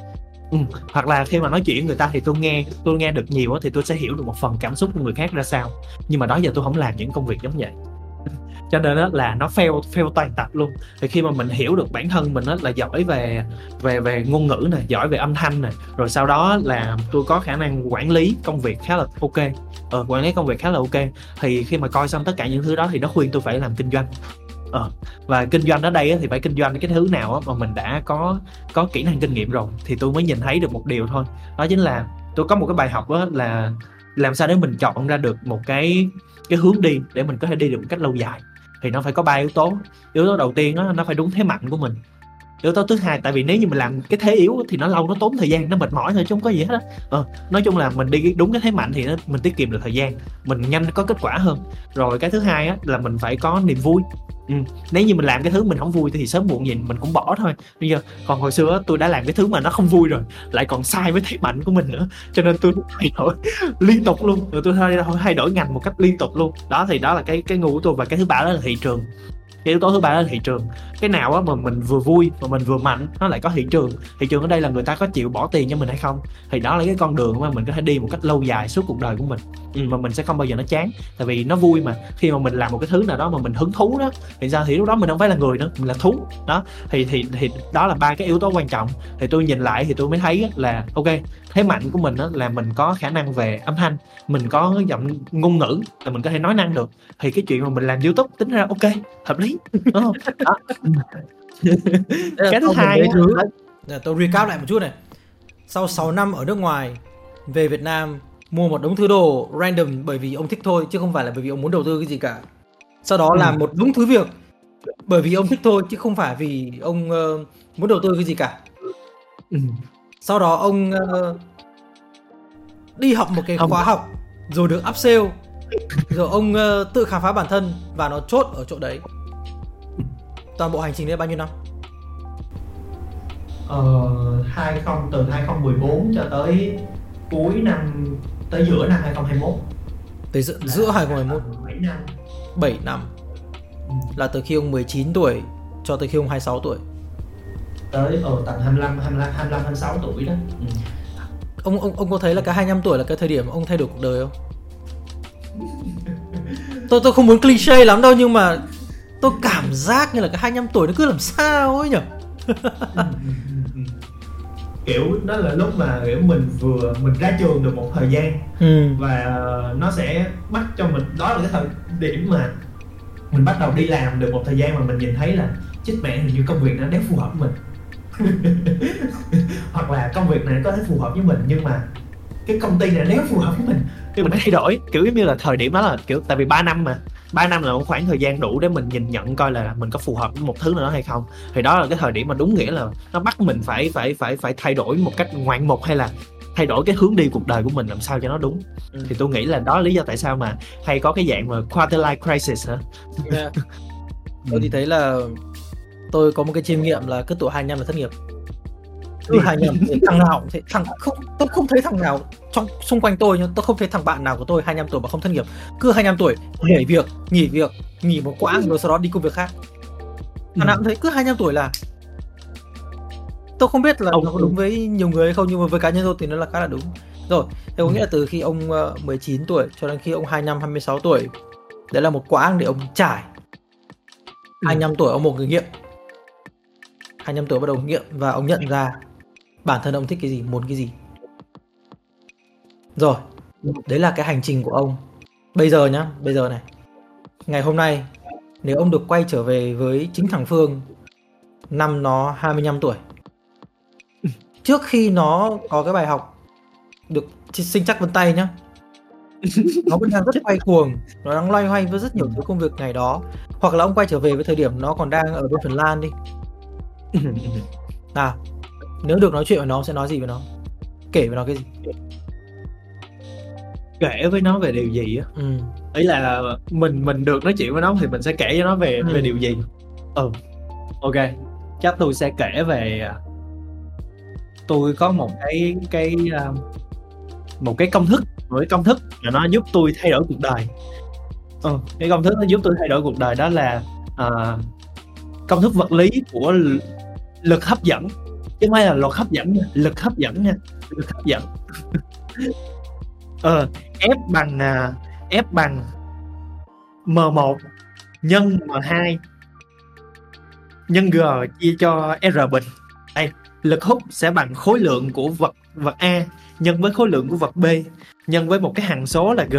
Ừ. hoặc là khi mà nói chuyện với người ta thì tôi nghe tôi nghe được nhiều á thì tôi sẽ hiểu được một phần cảm xúc của người khác ra sao. Nhưng mà đó giờ tôi không làm những công việc giống vậy cho nên đó là nó fail fail toàn tập luôn. Thì khi mà mình hiểu được bản thân mình đó là giỏi về về về ngôn ngữ này giỏi về âm thanh này rồi sau đó là tôi có khả năng quản lý công việc khá là ok. Ờ, quản lý công việc khá là ok. Thì khi mà coi xong tất cả những thứ đó thì nó khuyên tôi phải làm kinh doanh. Ờ, và kinh doanh ở đây thì phải kinh doanh cái thứ nào mà mình đã có có kỹ năng kinh nghiệm rồi thì tôi mới nhìn thấy được một điều thôi. Đó chính là tôi có một cái bài học đó là làm sao để mình chọn ra được một cái cái hướng đi để mình có thể đi được một cách lâu dài thì nó phải có ba yếu tố. Yếu tố đầu tiên đó, nó phải đúng thế mạnh của mình yếu tố thứ hai tại vì nếu như mình làm cái thế yếu thì nó lâu nó tốn thời gian nó mệt mỏi thôi chứ không có gì hết á. Ờ, nói chung là mình đi đúng cái thế mạnh thì nó, mình tiết kiệm được thời gian mình nhanh có kết quả hơn. Rồi cái thứ hai á là mình phải có niềm vui. Ừ. nếu như mình làm cái thứ mình không vui thì sớm muộn gì mình cũng bỏ thôi. Bây giờ còn hồi xưa tôi đã làm cái thứ mà nó không vui rồi lại còn sai với thế mạnh của mình nữa cho nên tôi thay đổi liên tục luôn. Rồi tôi thay, thay đổi ngành một cách liên tục luôn. Đó thì đó là cái cái ngu của tôi và cái thứ ba đó là thị trường cái yếu tố thứ ba là thị trường. Cái nào á mà mình vừa vui mà mình vừa mạnh nó lại có thị trường. Thị trường ở đây là người ta có chịu bỏ tiền cho mình hay không? Thì đó là cái con đường mà mình có thể đi một cách lâu dài suốt cuộc đời của mình. Ừ, mà mình sẽ không bao giờ nó chán. Tại vì nó vui mà. Khi mà mình làm một cái thứ nào đó mà mình hứng thú đó thì ra thì lúc đó mình không phải là người nữa mình là thú. Đó. Thì thì thì đó là ba cái yếu tố quan trọng. Thì tôi nhìn lại thì tôi mới thấy là ok thế mạnh của mình đó là mình có khả năng về âm thanh mình có giọng ngôn ngữ là mình có thể nói năng được. Thì cái chuyện mà mình làm youtube tính ra ok hợp lý đúng không? Đó. cái thứ hai thứ tôi recap lại một chút này. Sau 6 năm ở nước ngoài về Việt Nam mua một đống thứ đồ random bởi vì ông thích thôi chứ không phải là bởi vì ông muốn đầu tư cái gì cả. Sau đó ừ. làm một đống thứ việc bởi vì ông thích thôi chứ không phải vì ông uh, muốn đầu tư cái gì cả. Ừ sau đó ông uh, đi học một cái không. khóa học rồi được upsell. Rồi ông uh, tự khám phá bản thân và nó chốt ở chỗ đấy. Toàn bộ hành trình đấy bao nhiêu năm? Ờ, 20 từ 2014 cho tới cuối năm tới giữa năm 2021 tới giữa, giữa 2021 7 năm. 7 năm. Ừ. là từ khi ông 19 tuổi cho tới khi ông 26 tuổi tới ở tầm 25 25 25 26 tuổi đó. Ừ. Ông ông ông có thấy là cái 25 tuổi là cái thời điểm ông thay đổi cuộc đời không? tôi tôi không muốn cliché lắm đâu nhưng mà tôi cảm giác như là cái 25 tuổi nó cứ làm sao ấy nhỉ? kiểu đó là lúc mà kiểu mình vừa mình ra trường được một thời gian ừ. và nó sẽ bắt cho mình đó là cái thời điểm mà mình bắt đầu đi làm được một thời gian mà mình nhìn thấy là chết mẹ hình như công việc nó đéo phù hợp với mình hoặc là công việc này có thể phù hợp với mình nhưng mà cái công ty này nếu phù hợp với mình thì mình thay đổi kiểu giống như là thời điểm đó là kiểu tại vì 3 năm mà 3 năm là một khoảng thời gian đủ để mình nhìn nhận coi là mình có phù hợp với một thứ nào đó hay không thì đó là cái thời điểm mà đúng nghĩa là nó bắt mình phải phải phải phải thay đổi một cách ngoạn mục hay là thay đổi cái hướng đi cuộc đời của mình làm sao cho nó đúng ừ. thì tôi nghĩ là đó là lý do tại sao mà hay có cái dạng mà quarter life crisis hả yeah. tôi thì thấy là tôi có một cái chiêm nghiệm là cứ tuổi 25 là thất nghiệp. Cứ hai nhầm thằng nào cũng thằng không tôi không thấy thằng nào trong xung quanh tôi nhưng tôi không thấy thằng bạn nào của tôi 25 tuổi mà không thất nghiệp. Cứ 25 tuổi nhảy việc nghỉ việc nghỉ một quãng rồi sau đó đi công việc khác. Thằng nào cũng thấy cứ 25 tuổi là tôi không biết là ông nó có đúng với nhiều người hay không nhưng mà với cá nhân tôi thì nó là khá là đúng. Rồi thế có nghĩa là từ khi ông 19 ờ, tuổi cho đến khi ông 25 26 tuổi đấy là một quãng để ông trải. 25 tuổi ông một người nghiệm 25 tuổi bắt đầu nghiệm và ông nhận ra bản thân ông thích cái gì, muốn cái gì. Rồi, đấy là cái hành trình của ông. Bây giờ nhá, bây giờ này. Ngày hôm nay, nếu ông được quay trở về với chính thằng Phương, năm nó 25 tuổi. Trước khi nó có cái bài học được sinh chắc vân tay nhá, nó vẫn đang rất quay cuồng, nó đang loay hoay với rất nhiều thứ công việc ngày đó. Hoặc là ông quay trở về với thời điểm nó còn đang ở bên Phần Lan đi. nào nếu được nói chuyện với nó sẽ nói gì với nó? Kể với nó cái gì? Kể với nó về điều gì á? Ừ. ý là mình mình được nói chuyện với nó thì mình sẽ kể với nó về ừ. về điều gì? Ừ. Ok chắc tôi sẽ kể về tôi có một cái cái à, một cái công thức một cái công thức là nó giúp tôi thay đổi cuộc đời. Ừ, cái công thức nó giúp tôi thay đổi cuộc đời đó là uh, công thức vật lý của lực hấp dẫn. Chứ không phải là luật hấp dẫn nha. Lực hấp dẫn nha. Lực hấp dẫn. Ờ f bằng à, f bằng m1 nhân m2 nhân g chia cho r bình. Đây lực hút sẽ bằng khối lượng của vật vật a nhân với khối lượng của vật b nhân với một cái hằng số là g.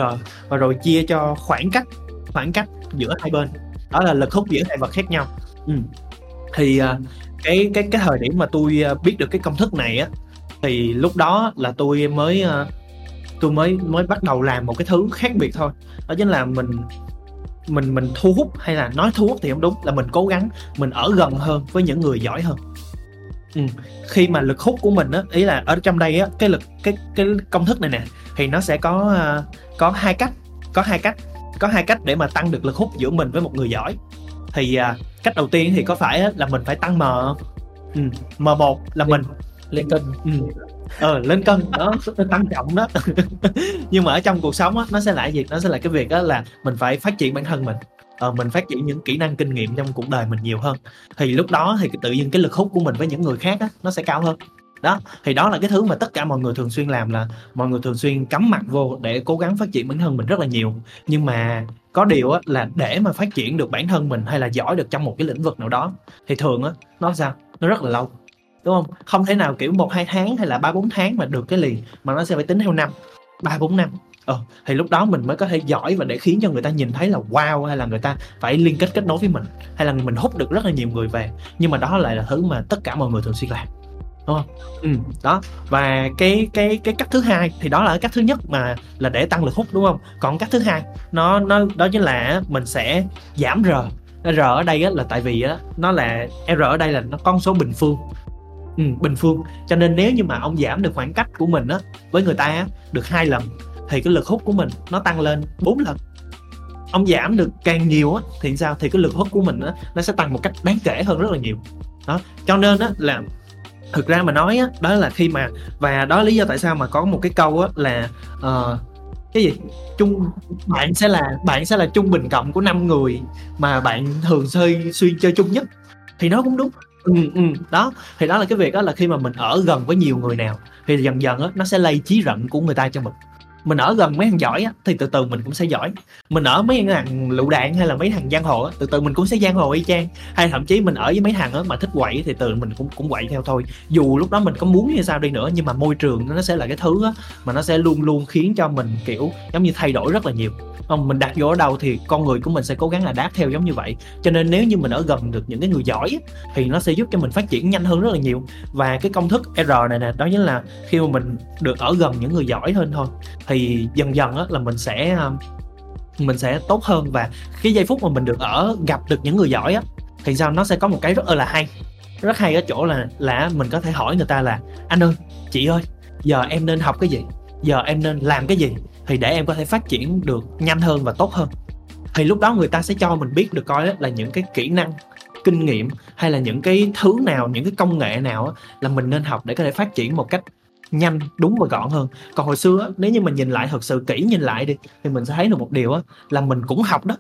Và rồi chia cho khoảng cách khoảng cách giữa hai bên. Đó là lực hút giữa hai vật khác nhau. Ừ. thì uh, cái cái cái thời điểm mà tôi ờ, biết được cái công thức này á, thì lúc đó là tôi mới ờ, tôi mới mới bắt đầu làm một cái thứ khác biệt thôi đó chính là mình mình mình thu hút hay là nói thu hút thì không đúng, là mình cố gắng, mình ở gần hơn với những người giỏi hơn ừ. khi mà lực hút của mình á, ý là ở trong đây á, cái lực, cái cái công thức này nè, thì nó sẽ có ờ, có hai cách, có hai cách, có hai cách để mà tăng được lực hút giữa mình với một người giỏi thì uh, cách đầu tiên thì có phải là mình phải tăng m ừ. m một là mình lên cân. Ừ. ờ lên cân đó tăng trọng đó. Nhưng mà ở trong cuộc sống á nó sẽ là gì? Nó sẽ là cái việc đó là mình phải phát triển bản thân mình. Ờ, mình phát triển những kỹ năng kinh nghiệm trong cuộc đời mình nhiều hơn. Thì lúc đó thì tự nhiên cái lực hút của mình với những người khác á nó sẽ cao hơn. Đó thì đó là cái thứ mà tất cả mọi người thường xuyên làm là mọi người thường xuyên cắm mặt vô để cố gắng phát triển bản thân mình rất là nhiều. Nhưng mà có điều á, là để mà phát triển được bản thân mình hay là giỏi được trong một cái lĩnh vực nào đó, thì thường á, nó sao? Nó rất là lâu, đúng không? Không thể nào kiểu một, hai tháng hay là ba, bốn tháng mà được cái liền, mà nó sẽ phải tính theo năm, ba, bốn năm. Ờ thì lúc đó mình mới có thể giỏi và để khiến cho người ta nhìn thấy là wow, hay là người ta phải liên kết kết nối với mình, hay là mình hút được rất là nhiều người về. Nhưng mà đó lại là thứ mà tất cả mọi người thường xuyên làm đúng không? Ừ đó. Và cái cái cái cách thứ hai thì đó là cách thứ nhất mà là để tăng lực hút đúng không? Còn cách thứ hai nó nó đó chính là mình sẽ giảm r. R ở đây á, là tại vì á, nó là r ở đây là nó con số bình phương. Ừ, bình phương. Cho nên nếu như mà ông giảm được khoảng cách của mình á với người ta á, được hai lần thì cái lực hút của mình nó tăng lên 4 lần. Ông giảm được càng nhiều á thì sao? Thì cái lực hút của mình á nó sẽ tăng một cách đáng kể hơn rất là nhiều. Đó. Cho nên á là thực ra mà nói á đó là khi mà và đó là lý do tại sao mà có một cái câu á là uh, cái gì? Chung bạn sẽ là bạn sẽ là trung bình cộng của năm người mà bạn thường xuyên xuyên chơi chung nhất. Thì nó cũng đúng. Ừ, ừ, đó. Thì đó là cái việc đó là khi mà mình ở gần với nhiều người nào thì dần dần á nó sẽ lây trí rận của người ta cho mình mình ở gần mấy thằng giỏi á, thì từ từ mình cũng sẽ giỏi. Mình ở mấy thằng lựu đạn hay là mấy thằng giang hồ á, từ từ mình cũng sẽ giang hồ y chang. Hay thậm chí mình ở với mấy thằng á, mà thích quậy thì từ mình cũng cũng quậy theo thôi. Dù lúc đó mình có muốn như sao đi nữa nhưng mà môi trường nó sẽ là cái thứ á, mà nó sẽ luôn luôn khiến cho mình kiểu giống như thay đổi rất là nhiều. Không mình đặt vô ở đâu thì con người của mình sẽ cố gắng là đáp theo giống như vậy. Cho nên nếu như mình ở gần được những cái người giỏi thì nó sẽ giúp cho mình phát triển nhanh hơn rất là nhiều. Và cái công thức R này nè đó chính là khi mà mình được ở gần những người giỏi hơn thôi thì dần dần á là mình sẽ um, mình sẽ tốt hơn và cái giây phút mà mình được ở, gặp được những người giỏi á, thì sao? Nó sẽ có một cái rất ờ, là hay. Rất hay ở chỗ là là mình có thể hỏi người ta là, anh ơi, chị ơi, giờ em nên học cái gì? Giờ em nên làm cái gì thì để em có thể phát triển được nhanh hơn và tốt hơn? Thì lúc đó người ta sẽ cho mình biết được coi là những cái kỹ năng, kinh nghiệm hay là những cái thứ nào, những cái công nghệ nào là mình nên học để có thể phát triển một cách nhanh đúng và gọn hơn. Còn hồi xưa nếu như mình nhìn lại thật sự kỹ nhìn lại đi thì mình sẽ thấy được một điều là mình cũng học đó.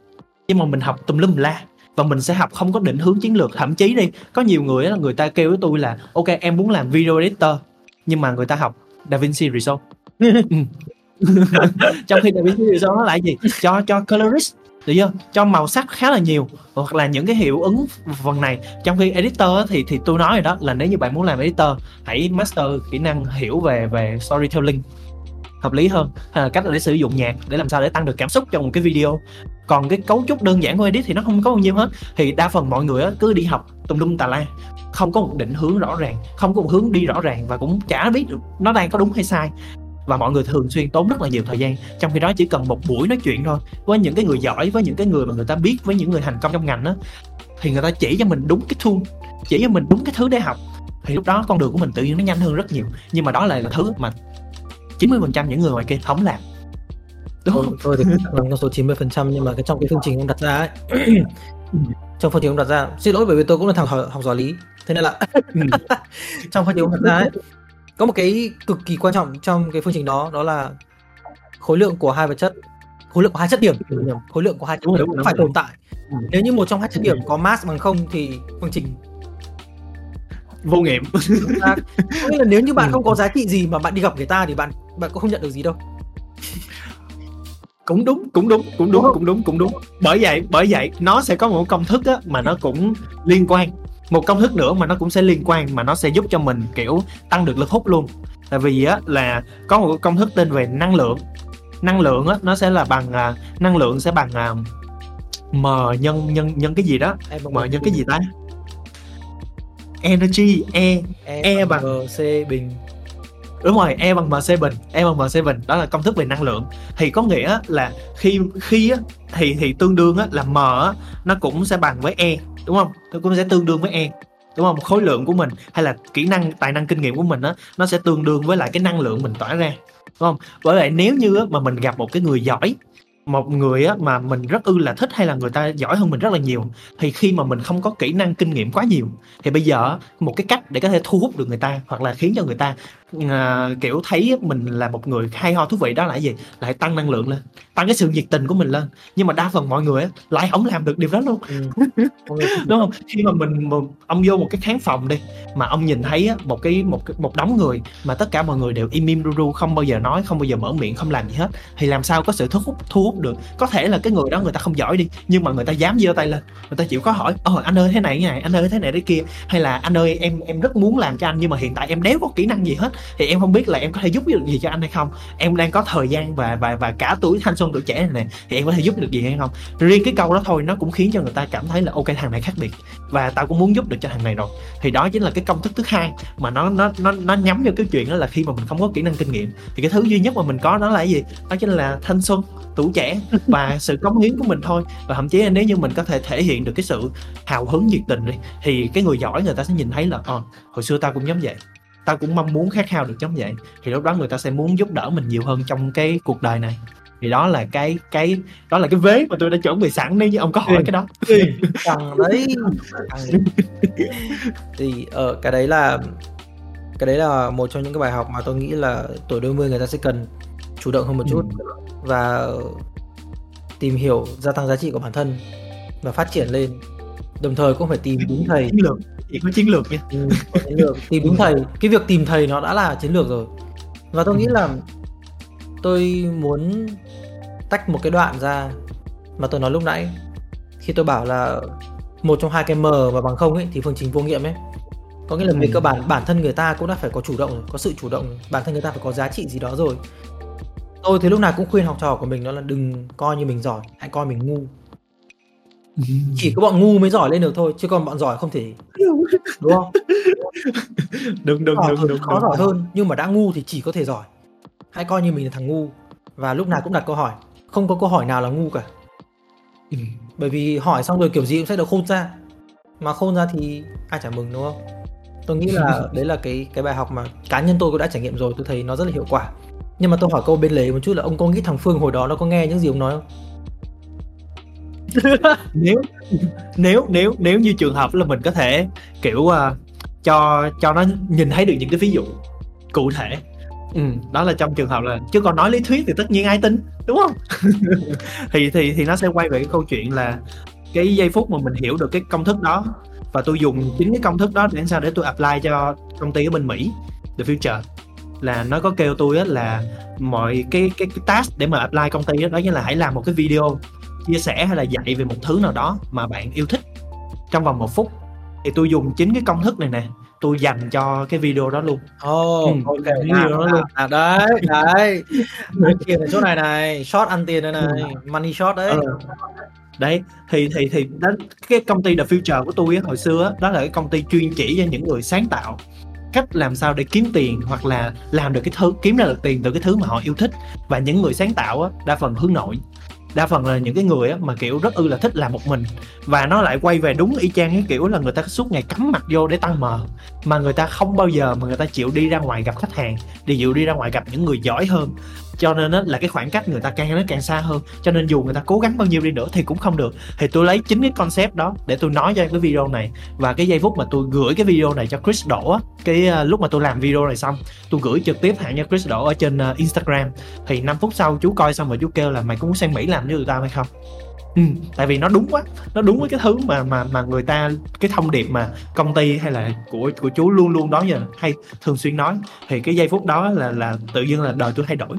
Nhưng mà mình học tùm lum la và mình sẽ học không có định hướng chiến lược. Thậm chí đi có nhiều người là người ta kêu với tôi là ok em muốn làm video editor. Nhưng mà người ta học DaVinci Resolve. Ừ. trong khi DaVinci Resolve nó lại gì? Cho cho colorist được chưa? Cho màu sắc khá là nhiều, hoặc là những cái hiệu ứng phần này. Trong khi editor thì thì tôi nói rồi đó là nếu như bạn muốn làm editor, hãy master kỹ năng hiểu về về storytelling hợp lý hơn. Hay là cách để sử dụng nhạc để làm sao để tăng được cảm xúc trong một cái video. Còn cái cấu trúc đơn giản của edit thì nó không có bao nhiêu hết. Thì đa phần mọi người cứ đi học tùm lum tà la. Không có một định hướng rõ ràng, không có một hướng đi rõ ràng và cũng chả biết được nó đang có đúng hay sai và mọi người thường xuyên tốn rất là nhiều thời gian. Trong khi đó chỉ cần một buổi nói chuyện thôi với những cái người giỏi với những cái người mà người ta biết với những người thành công trong ngành đó thì người ta chỉ cho mình đúng cái tool chỉ cho mình đúng cái thứ để học. Thì lúc đó con đường của mình tự nhiên nó nhanh hơn rất nhiều. Nhưng mà đó là, là thứ mà 90% những người ngoài kia không làm. Đúng không? Tôi thì bằng con số 90% nhưng mà cái trong cái phương trình ông đặt ra ấy trong phương trình ông đặt ra xin lỗi bởi vì tôi cũng là thằng học, học giỏi lý. Thế nên là ừ. trong phương trình ông đặt ra ấy có một cái cực kỳ quan trọng trong cái phương trình đó đó là khối lượng của hai vật chất khối lượng của hai chất điểm. Khối lượng của hai chất điểm đúng, phải tồn tại. Ừ. nếu như một trong hai chất điểm có mass bằng không thì phương trình vô nghiệm. Nghĩa là nếu như bạn ừ. không có giá trị gì mà bạn đi gặp người ta thì bạn bạn cũng không nhận được gì đâu. Cũng đúng cũng đúng cũng đúng cũng đúng cũng đúng. Bởi vậy bởi vậy nó sẽ có một công thức á, mà nó cũng liên quan một công thức nữa mà nó cũng sẽ liên quan mà nó sẽ giúp cho mình kiểu tăng được lực hút luôn. Tại vì á là có một công thức tên về năng lượng. Năng lượng á nó sẽ là bằng à, năng lượng sẽ bằng à, m nhân nhân nhân cái gì đó. M nhân cái gì ta? Energy e e, e bằng c bình. Đúng rồi e bằng mc bình e bằng mc bình. Đó là công thức về năng lượng. Thì có nghĩa là khi khi á thì thì tương đương á là m á nó cũng sẽ bằng với e đúng không? Nó cũng sẽ tương đương với e. Đúng không? Khối lượng của mình hay là kỹ năng, tài năng kinh nghiệm của mình á, nó sẽ tương đương với lại cái năng lượng mình tỏa ra. Đúng không? Bởi vậy nếu như mà mình gặp một cái người giỏi, một người mà mình rất ư là thích hay là người ta giỏi hơn mình rất là nhiều, thì khi mà mình không có kỹ năng kinh nghiệm quá nhiều, thì bây giờ một cái cách để có thể thu hút được người ta hoặc là khiến cho người ta uh, kiểu thấy mình là một người hay ho thú vị đó là gì? Lại tăng năng lượng lên tăng cái sự nhiệt tình của mình lên. Nhưng mà đa phần mọi người lại không làm được điều đó luôn. Ừ. đúng không? Khi mà mình mà ông vô một cái khán phòng đi mà ông nhìn thấy một cái một một đống người mà tất cả mọi người đều im im ru ru không bao giờ nói không bao giờ mở miệng không làm gì hết thì làm sao có sự thu hút thu hút được? Có thể là cái người đó người ta không giỏi đi nhưng mà người ta dám giơ tay lên. Người ta chịu có hỏi ồ anh ơi thế này thế này anh ơi thế này thế kia. Hay là anh ơi em em rất muốn làm cho anh nhưng mà hiện tại em đéo có kỹ năng gì hết thì em không biết là em có thể giúp được gì cho anh hay không. Em đang có thời gian và và và cả tuổi thanh xuân tuổi trẻ này nè thì em có thể giúp được gì hay không? Riêng cái câu đó thôi nó cũng khiến cho người ta cảm thấy là ok thằng này khác biệt. Và tao cũng muốn giúp được cho thằng này rồi. Thì đó chính là cái công thức thứ hai mà nó nó nó nó nhắm vào cái chuyện đó là khi mà mình không có kỹ năng kinh nghiệm. Thì cái thứ duy nhất mà mình có đó là cái gì? Đó chính là thanh xuân tuổi trẻ và sự cống hiến của mình thôi. Và thậm chí là nếu như mình có thể thể hiện được cái sự hào hứng nhiệt tình đi thì cái người giỏi người ta sẽ nhìn thấy là ờ hồi xưa tao cũng giống vậy tao cũng mong muốn khát khao được giống vậy. Thì lúc đó người ta sẽ muốn giúp đỡ mình nhiều hơn trong cái cuộc đời này. Thì đó là cái cái đó là cái vế mà tôi đã chuẩn bị sẵn nếu như ông có hỏi ừ. cái đó. Thằng đấy. Thì ở ờ, cái đấy là cái đấy là một trong những cái bài học mà tôi nghĩ là tuổi đôi mươi người ta sẽ cần chủ động hơn một chút. Ừ. và tìm hiểu gia tăng giá trị của bản thân và phát triển lên. Đồng thời cũng phải tìm đúng thầy chỉ có chiến lược nha. Ừ, chiến lược. Tìm đúng thầy. Cái việc tìm thầy nó đã là chiến lược rồi. Và tôi nghĩ là tôi muốn tách một cái đoạn ra mà tôi nói lúc nãy. Khi tôi bảo là một trong hai cái m và bằng không ấy thì phương trình vô nghiệm ấy. Có nghĩa là về Ừ. cơ bản bản thân người ta cũng đã phải có chủ động rồi có sự chủ động. Bản thân người ta phải có giá trị gì đó rồi. Tôi thì lúc nào cũng khuyên học trò của mình đó là đừng coi như mình giỏi hãy coi mình ngu chỉ có bọn ngu mới giỏi lên được thôi chứ còn bọn giỏi không thể đúng không? Đúng đúng đúng thì đúng khó đúng. giỏi hơn nhưng mà đã ngu thì chỉ có thể giỏi. Hãy coi như mình là thằng ngu và lúc nào cũng đặt câu hỏi. Không có câu hỏi nào là ngu cả. Ừ. bởi vì hỏi xong rồi kiểu gì cũng sẽ được khôn ra. Mà khôn ra thì ai chả mừng đúng không? Tôi nghĩ là đấy là cái cái bài học mà cá nhân tôi cũng đã trải nghiệm rồi tôi thấy nó rất là hiệu quả. Nhưng mà tôi hỏi câu bên lề một chút là ông có nghĩ thằng Phương hồi đó nó có nghe những gì ông nói không nếu nếu nếu nếu như trường hợp là mình có thể kiểu uh, cho cho nó nhìn thấy được những cái ví dụ cụ thể. Ừ, đó là trong trường hợp là chứ còn nói lý thuyết thì tất nhiên ai tin đúng không? Thì thì thì nó sẽ quay về cái câu chuyện là cái giây phút mà mình hiểu được cái công thức đó và tôi dùng chính cái công thức đó để sao để tôi apply cho công ty ở bên Mỹ The Future. Là nó có kêu tôi á là mọi cái cái cái task để mà apply công ty đó, đó chính là hãy làm một cái video chia sẻ hay là dạy về một thứ nào đó mà bạn yêu thích. Trong vòng một phút thì tôi dùng chính cái công thức này nè tôi dành cho cái video đó luôn. Oh, Ừ, ok, cái nào, điều đó luôn. nào, đấy, đấy, ăn tiền ở chỗ này này, short ăn tiền đây này, money short đấy. Ờ. đấy thì thì thì đó cái công ty The Future của tôi hồi xưa đó là cái công ty chuyên chỉ cho những người sáng tạo cách làm sao để kiếm tiền hoặc là làm được cái thứ kiếm ra được tiền từ cái thứ mà họ yêu thích. Và những người sáng tạo á, đa phần hướng nội đa phần là những cái người á, mà kiểu rất ư là thích làm một mình. Và nó lại quay về đúng y chang cái kiểu là người ta suốt ngày cắm mặt vô để tăng mờ. Mà người ta không bao giờ mà người ta chịu đi ra ngoài gặp khách hàng đi chịu đi ra ngoài gặp những người giỏi hơn cho nên á, là cái khoảng cách người ta càng nó càng xa hơn. Cho nên dù người ta cố gắng bao nhiêu đi nữa thì cũng không được. Thì tôi lấy chính cái concept đó để tôi nói cho cái video này. Và cái giây phút mà tôi gửi cái video này cho Chris Đỗ á cái uh, lúc mà tôi làm video này xong tôi gửi trực tiếp hẳn cho Chris Đỗ ở trên uh, Instagram. Thì 5 phút sau chú coi xong rồi chú kêu là mày có muốn sang Mỹ làm với tụi tao hay không? Ừ, tại vì nó đúng quá. Nó đúng với cái thứ mà mà mà người ta cái thông điệp mà công ty hay là của của chú luôn luôn đó giờ hay thường xuyên nói. Thì cái giây phút đó là là tự nhiên là đời tôi thay đổi.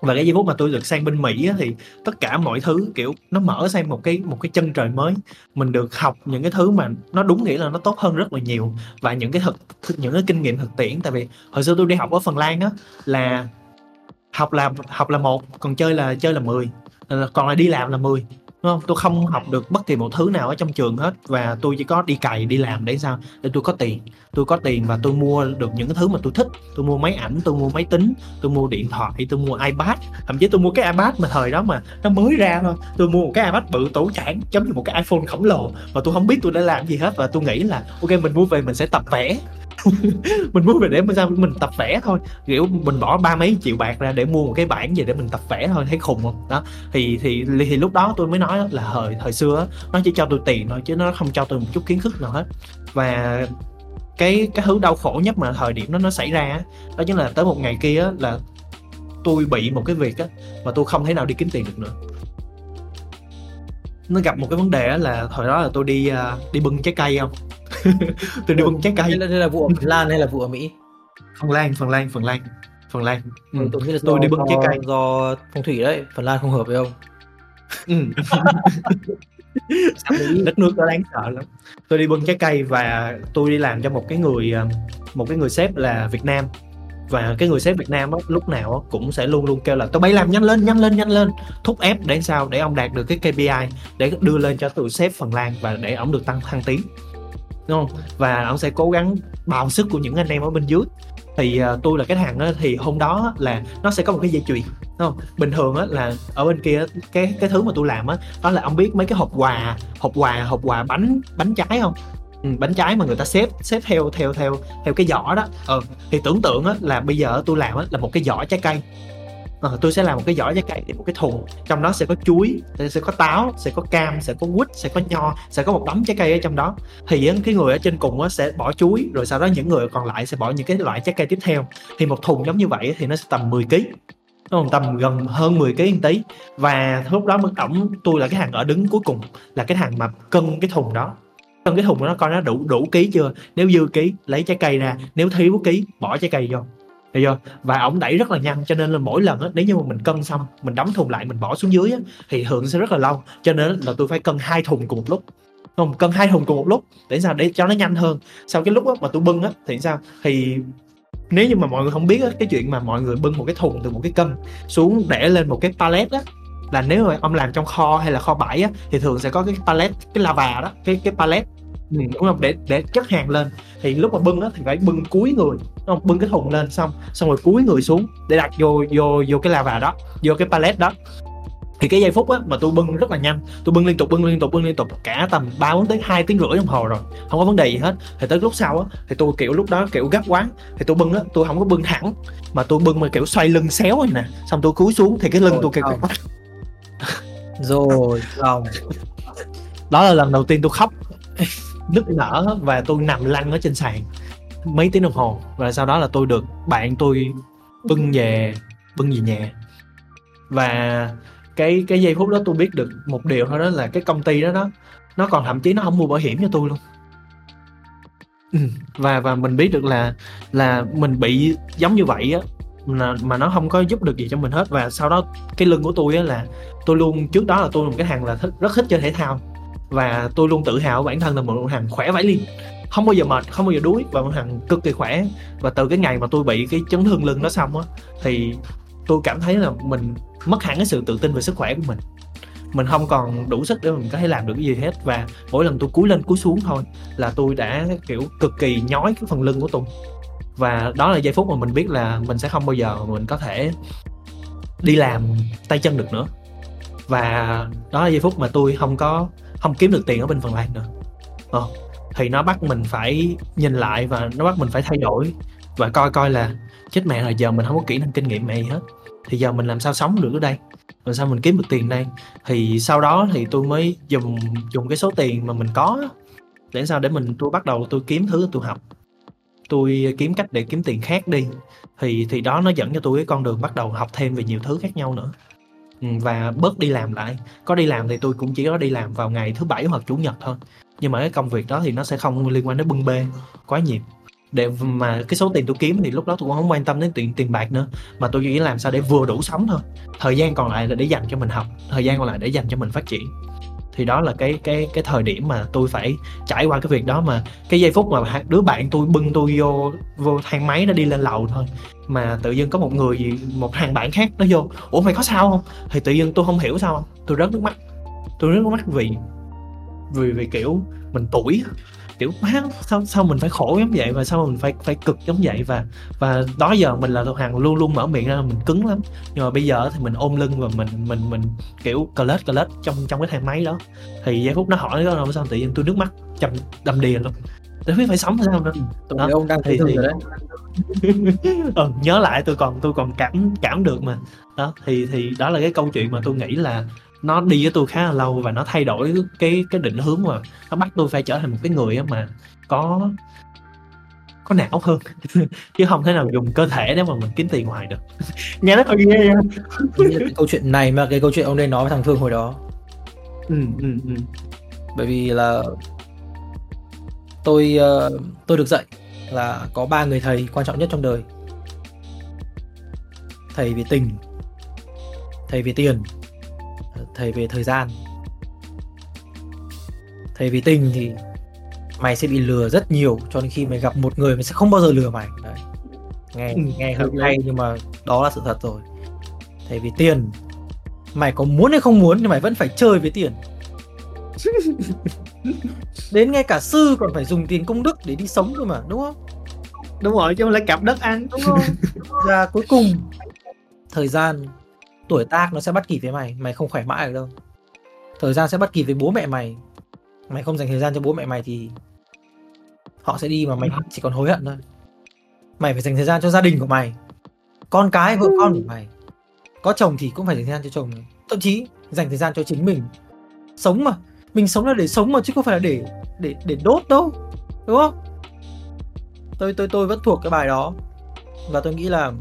Và cái giây phút mà tôi được sang bên Mỹ á, thì tất cả mọi thứ kiểu nó mở sang một cái một cái chân trời mới. Mình được học những cái thứ mà nó đúng nghĩa là nó tốt hơn rất là nhiều. Và những cái thực những cái kinh nghiệm thực tiễn. Tại vì hồi xưa tôi đi học ở Phần Lan á là học là học là một còn chơi là chơi là 10 còn lại đi làm là 10 đúng không? Tôi không học được bất kỳ một thứ nào ở trong trường hết và tôi chỉ có đi cày, đi làm để sao? Để tôi có tiền. Tôi có tiền và tôi mua được những cái thứ mà tôi thích. Tôi mua máy ảnh, tôi mua máy tính, tôi mua điện thoại, tôi mua ipad. Thậm chí tôi mua cái ipad mà thời đó mà nó mới ra thôi. Tôi mua một cái ipad bự tổ chản giống như một cái iphone khổng lồ mà tôi không biết tôi đã làm gì hết và tôi nghĩ là, ok, mình mua về mình sẽ tập vẽ. mình mua về để mình sao? Mình tập vẽ thôi. Kiểu mình bỏ ba mấy triệu bạc ra để mua một cái bản về để mình tập vẽ thôi. Thấy khùng không? Đó. Thì thì thì lúc đó tôi mới nói là thời thời xưa nó chỉ cho tôi tiền thôi chứ nó không cho tôi một chút kiến thức nào hết. Và cái cái thứ đau khổ nhất mà thời điểm đó nó xảy ra đó chính là tới một ngày kia là tôi bị một cái việc á, mà tôi không thể nào đi kiếm tiền được nữa. Nó gặp một cái vấn đề là thời đó là tôi đi à, đi bưng trái cây không? Tôi đi bưng trái cây Đây là, vụ ở Lan hay là vụ ở Mỹ? phần lan phần lan phần lan phần lan ừ. tôi nghĩ là tôi do- đi bưng trái cây. do phong thủy đấy, Phần Lan không hợp với ông. Ừ. Đất nước đó đáng sợ lắm tôi đi bưng trái cây và tôi đi làm cho một cái người à, một cái người sếp là Việt Nam và cái người sếp Việt Nam á, lúc nào á, cũng sẽ luôn luôn kêu là tụi bay làm nhanh lên nhanh lên nhanh lên thúc ép để sao để ông đạt được cái KPI để đưa lên cho tụi sếp Phần Lan và để ông được tăng thăng tiến đúng không? Và ông sẽ cố gắng bào sức của những anh em ở bên dưới. Thì uh, tôi là cái hàng á, thì hôm đó á, là nó sẽ có một cái dây chuyền đúng không? Bình thường á là ở bên kia cái cái thứ mà tôi làm á đó là ông biết mấy cái hộp quà hộp quà hộp quà bánh bánh trái không? Ừ, bánh trái mà người ta xếp xếp theo theo theo theo cái giỏ đó. Ừ. thì tưởng tượng á là bây giờ tôi làm á là một cái giỏ trái cây à, tôi sẽ làm một cái giỏ trái cây một cái thùng. Trong đó sẽ có chuối sẽ có táo sẽ có cam sẽ có quýt sẽ có nho sẽ có một đống trái cây ở trong đó. Thì cái người ở trên cùng sẽ bỏ chuối rồi sau đó những người còn lại sẽ bỏ những cái loại trái cây tiếp theo. Thì một thùng giống như vậy thì nó sẽ tầm 10 kg không? Tầm gần hơn 10 kg yên tí. Và lúc đó mới tổng tôi là cái hàng ở đứng cuối cùng là cái hàng mà cân cái thùng đó. Cân cái thùng đó coi nó đủ đủ ký chưa? Nếu dư ký lấy trái cây ra. Nếu thiếu ký bỏ trái cây vô hiểu chưa ờ, và ổng đẩy rất là nhanh cho nên là mỗi lần á nếu như mà mình cân xong mình đóng thùng lại mình bỏ xuống dưới á thì thường sẽ rất là lâu. Cho nên là tôi phải cân hai thùng cùng một lúc. Không cân hai thùng cùng một lúc để sao? Để cho nó nhanh hơn. Sau cái lúc á mà tôi bưng á thì sao? Thì nếu như mà mọi người không biết á, cái chuyện mà mọi người bưng một cái thùng từ một cái cân xuống để lên một cái pallet á là nếu mà ông làm trong kho hay là kho bãi á thì thường sẽ có cái pallet cái lava đó cái cái pallet ừ, đúng không? Để để chất hàng lên. Thì lúc mà bưng á thì phải bưng cuối người đúng không? Bưng cái thùng lên xong xong rồi cúi người xuống để đặt vô vô vô cái lava đó vô cái pallet đó. Thì cái giây phút á mà tôi bưng rất là nhanh. Tôi bưng liên tục bưng liên tục bưng liên tục cả tầm ba bốn tới hai tiếng rưỡi đồng hồ rồi không có vấn đề gì hết. Thì tới lúc sau á thì tôi kiểu lúc đó kiểu gấp quá thì tôi bưng á tôi không có bưng thẳng mà tôi bưng mà kiểu xoay lưng xéo rồi nè xong tôi cúi xuống thì cái lưng Rồi, tôi kiểu rồi xong. Đó là lần đầu tiên tôi khóc nức nở và tôi nằm lăn ở trên sàn mấy tiếng đồng hồ. Và sau đó là tôi được bạn tôi bưng về bưng về nhà. Và cái cái giây phút đó tôi biết được một điều thôi đó là cái công ty đó đó nó còn thậm chí nó không mua bảo hiểm cho tôi luôn. Ừ. và và mình biết được là là mình bị giống như vậy á mà, mà nó không có giúp được gì cho mình hết. Và sau đó cái lưng của tôi á là tôi luôn trước đó là tôi là một cái thằng là thích, rất thích chơi thể thao và tôi luôn tự hào bản thân là một hằng khỏe vãi liền. Không bao giờ mệt, không bao giờ đuối và một thằng cực kỳ khỏe. Và từ cái ngày mà tôi bị cái chấn thương lưng đó xong á, thì tôi cảm thấy là mình mất hẳn cái sự tự tin về sức khỏe của mình. Mình không còn đủ sức để mình có thể làm được cái gì hết và mỗi lần tôi cúi lên, cúi xuống thôi là tôi đã, kiểu, cực kỳ nhói cái phần lưng của tôi. Và đó là giây phút mà mình biết là mình sẽ không bao giờ mình có thể đi làm tay chân được nữa. Và đó là giây phút mà tôi không có không kiếm được tiền ở bên Phần Lan nữa. Ờ, thì nó bắt mình phải nhìn lại và nó bắt mình phải thay đổi và coi coi là chết mẹ rồi giờ mình không có kỹ năng kinh nghiệm mẹ gì hết. Thì giờ mình làm sao sống được ở đây? Làm sao mình kiếm được tiền đây? Thì sau đó thì tôi mới dùng dùng cái số tiền mà mình có để sao? Để mình tôi bắt đầu tôi kiếm thứ tôi học. Tôi kiếm cách để kiếm tiền khác đi. Thì thì đó nó dẫn cho tôi cái con đường bắt đầu học thêm về nhiều thứ khác nhau nữa và bớt đi làm lại. Có đi làm thì tôi cũng chỉ có đi làm vào ngày thứ bảy hoặc chủ nhật thôi. Nhưng mà cái công việc đó thì nó sẽ không liên quan đến bưng bê quá nhiều. Để mà cái số tiền tôi kiếm thì lúc đó tôi cũng không quan tâm đến tiền tiền bạc nữa. Mà tôi chỉ làm sao để vừa đủ sống thôi. Thời gian còn lại là để dành cho mình học, thời gian còn lại để dành cho mình phát triển thì đó là cái cái cái thời điểm mà tôi phải trải qua cái việc đó mà cái giây phút mà đứa bạn tôi bưng tôi vô vô thang máy nó đi lên lầu thôi. Mà tự dưng có một người gì, một thằng bạn khác nó vô, ủa, mày có sao không? Thì tự dưng tôi không hiểu sao không tôi rớt nước mắt. Tôi rớt nước mắt vì vì vì kiểu mình tuổi kiểu má sao sao mình phải khổ giống vậy? Và sao mình phải phải cực giống vậy? Và và đó giờ mình là thằng luôn luôn mở miệng ra mình cứng lắm. Nhưng mà bây giờ thì mình ôm lưng và mình mình mình kiểu cờ lết cờ lết trong trong cái thang máy đó. Thì giây phút nó hỏi đó là sao? Tự nhiên tôi nước mắt chầm đầm đìa luôn. Tôi biết phải sống sao nữa. Đó, ông đang thì- thì- rồi đấy. Ừ, nhớ lại tôi còn tôi còn cảm cảm được mà. Đó thì thì đó là cái câu chuyện mà tôi nghĩ là nó đi với tôi khá là lâu và nó thay đổi cái cái định hướng mà nó bắt tôi phải trở thành một cái người á mà có có não hơn. Chứ không thể nào dùng cơ thể để mà mình kiếm tiền ngoài được. Nghe nó hơi ghê cái câu chuyện này mà cái câu chuyện ông nên nói với thằng Thương hồi đó. Ừ, ừ, ừ. bởi vì là tôi ờ, tôi được dạy là có ba người thầy quan trọng nhất trong đời. Thầy về tình thầy về tiền thầy về thời gian. Thầy về tình thì mày sẽ bị lừa rất nhiều cho đến khi mày gặp một người mày sẽ không bao giờ lừa mày. Đấy. Nghe Ừ, nghe hơi hay nhưng mà đó là sự thật rồi. Thầy về tiền. Mày có muốn hay không muốn nhưng mày vẫn phải chơi với tiền. Đến ngay cả sư còn phải dùng tiền công đức để đi sống cơ mà đúng không? Đúng rồi chứ không lại cặp đất ăn đúng không? Và cuối cùng thời gian tuổi tác nó sẽ bắt kịp với mày mày không khỏe mãi được đâu. Thời gian sẽ bắt kịp với bố mẹ mày. Mày không dành thời gian cho bố mẹ mày thì họ sẽ đi mà mày chỉ còn hối hận thôi. Mày phải dành thời gian cho gia đình của mày. Con cái vợ con của mày. Có chồng thì cũng phải dành thời gian cho chồng thậm chí dành thời gian cho chính mình. Sống mà. Mình sống là để sống mà chứ không phải là để để để đốt đâu. Đúng không? Tôi tôi tôi vẫn thuộc cái bài đó. Và tôi nghĩ là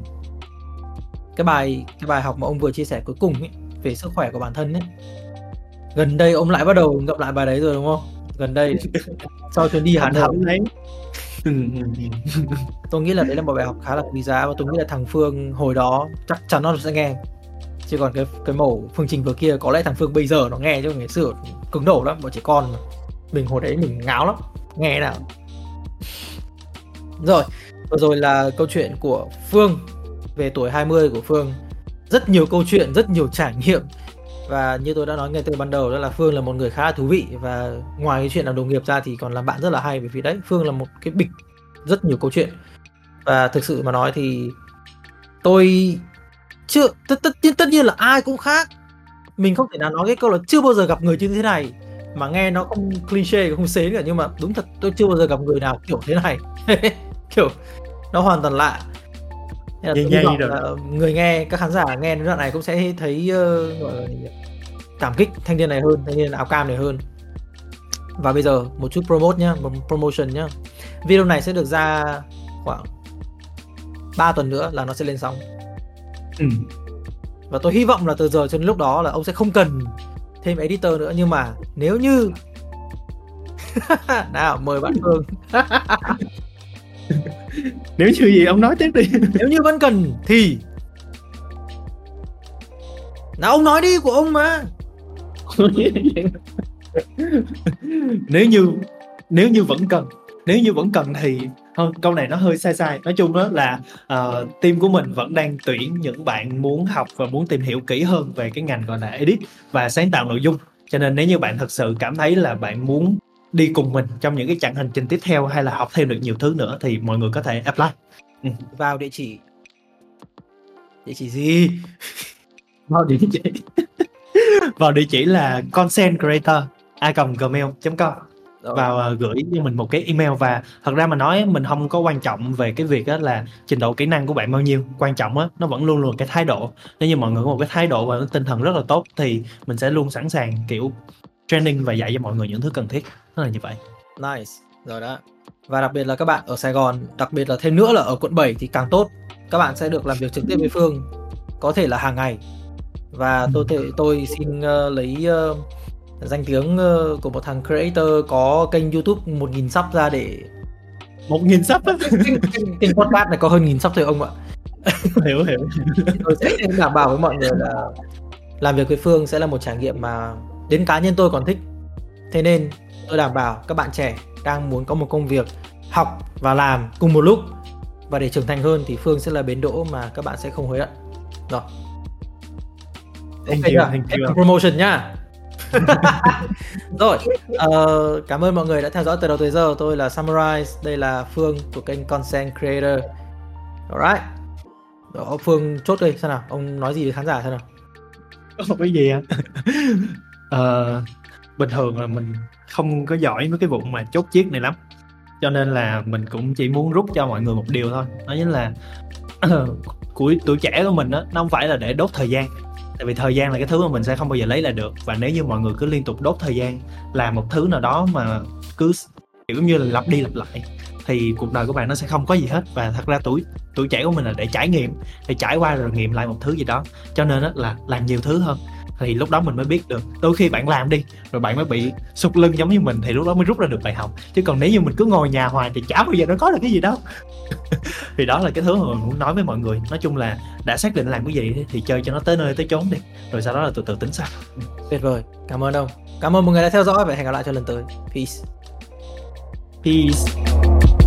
cái bài cái bài học mà ông vừa chia sẻ cuối cùng ấy về sức khỏe của bản thân ấy. Gần đây ông lại bắt đầu ngậm lại bài đấy rồi đúng không? Gần đây sau chuyến đi Hà Nội. đấy. Tôi nghĩ là đấy là một bài học khá là quý giá và tôi nghĩ là thằng Phương hồi đó chắc chắn nó sẽ nghe. Chứ còn cái cái mẫu phương trình vừa kia có lẽ thằng Phương bây giờ nó nghe chứ ngày xưa cứng đầu lắm bọn trẻ con mà. Mình hồi đấy mình ngáo lắm nghe nào. Rồi vừa rồi là câu chuyện của Phương về tuổi 20 của Phương. Rất nhiều câu chuyện, rất nhiều trải nghiệm. Và như tôi đã nói ngay từ ban đầu, đó là Phương là một người khá là thú vị. Và ngoài cái chuyện làm đồng nghiệp ra thì còn làm bạn rất là hay, bởi vì đấy, Phương là một cái bịch rất nhiều câu chuyện. Và thực sự mà nói thì tôi chưa, tất tất nhiên tất nhiên là ai cũng khác. Mình không thể nào nói cái câu là chưa bao giờ gặp người như thế này. Mà nghe nó không cliché, không xế cả, nhưng mà đúng thật, tôi chưa bao giờ gặp người nào kiểu thế này. Kiểu, nó hoàn toàn lạ. Nên là tôi là người nghe các khán giả nghe đoạn này cũng sẽ thấy uh, gọi là cảm kích thanh niên này hơn thanh niên áo cam này hơn. Và bây giờ một chút promote nhá một promotion nhá. Video này sẽ được ra khoảng 3 tuần nữa là nó sẽ lên sóng. Ừ. và tôi hy vọng là từ giờ cho đến lúc đó là ông sẽ không cần thêm editor nữa nhưng mà nếu như nào mời bạn Phương nếu như gì ông nói tiếp đi. Nếu như vẫn cần thì nào ông nói đi của ông mà. Nếu như nếu như vẫn cần nếu như vẫn cần thì thôi câu này nó hơi sai sai. Nói chung đó là uh, team của mình vẫn đang tuyển những bạn muốn học và muốn tìm hiểu kỹ hơn về cái ngành gọi là edit và sáng tạo nội dung. Cho nên nếu như bạn thật sự cảm thấy là bạn muốn đi cùng mình trong những cái chặng hành trình tiếp theo hay là học thêm được nhiều thứ nữa thì mọi người có thể apply. Ừ. vào địa chỉ. Địa chỉ gì? Vào địa chỉ. Vào địa chỉ là content creator a gmail.com vào uh, gửi cho mình một cái email và thật ra mà nói mình không có quan trọng về cái việc đó là trình độ kỹ năng của bạn bao nhiêu. Quan trọng á nó vẫn luôn luôn cái thái độ. Nếu như mọi người có một cái thái độ và tinh thần rất là tốt thì mình sẽ luôn sẵn sàng kiểu training và dạy cho mọi người những thứ cần thiết. Nó là như vậy. Nice. Rồi đó. Và đặc biệt là các bạn ở Sài Gòn đặc biệt là thêm nữa là ở quận 7 thì càng tốt. Các bạn sẽ được làm việc trực tiếp với Phương có thể là hàng ngày. Và tôi thể tôi xin uh, lấy uh, danh tiếng uh, của một thằng creator có kênh YouTube 1.000 sub ra để một nghìn sub á? Kênh podcast này có hơn nghìn sub thôi ông ạ. Hiểu hiểu. Tôi sẽ đảm bảo với mọi người là làm việc với Phương sẽ là một trải nghiệm mà đến cá nhân tôi còn thích. Thế nên tôi đảm bảo các bạn trẻ đang muốn có một công việc học và làm cùng một lúc. Và để trưởng thành hơn thì Phương sẽ là bến đỗ mà các bạn sẽ không hối hận. Rồi. Thank okay, you, thank you. promotion nhá. Rồi uh, cảm ơn mọi người đã theo dõi từ đầu tới giờ. Tôi là Samurai đây là Phương của kênh Content Creator. Alright. Đó, Phương chốt đi xem nào. Ông nói gì với khán giả xem nào? Không có gì à uh, bình thường là mình không có giỏi mấy cái vụ mà chốt chiếc này lắm. Cho nên là mình cũng chỉ muốn rút cho mọi người một điều thôi. Đó chính là của tuổi trẻ của mình đó nó không phải là để đốt thời gian. Tại vì thời gian là cái thứ mà mình sẽ không bao giờ lấy lại được. Và nếu như mọi người cứ liên tục đốt thời gian làm một thứ nào đó mà cứ kiểu như là lặp đi lặp lại thì cuộc đời của bạn nó sẽ không có gì hết. Và thật ra tuổi tuổi trẻ của mình là để trải nghiệm để trải qua rồi nghiệm lại một thứ gì đó. Cho nên đó là làm nhiều thứ hơn thì lúc đó mình mới biết được. Đôi khi bạn làm đi rồi bạn mới bị sụt lưng giống như mình thì lúc đó mới rút ra được bài học. Chứ còn nếu như mình cứ ngồi nhà hoài thì chả bao giờ nó có được cái gì đâu. Thì đó là cái thứ mà mình muốn nói với mọi người. Nói chung là đã xác định làm cái gì thì chơi cho nó tới nơi tới chốn đi. Rồi sau đó là từ từ tính sau. Tuyệt vời. Cảm ơn ông. Cảm ơn mọi người đã theo dõi và hẹn gặp lại cho lần tới. Peace. Peace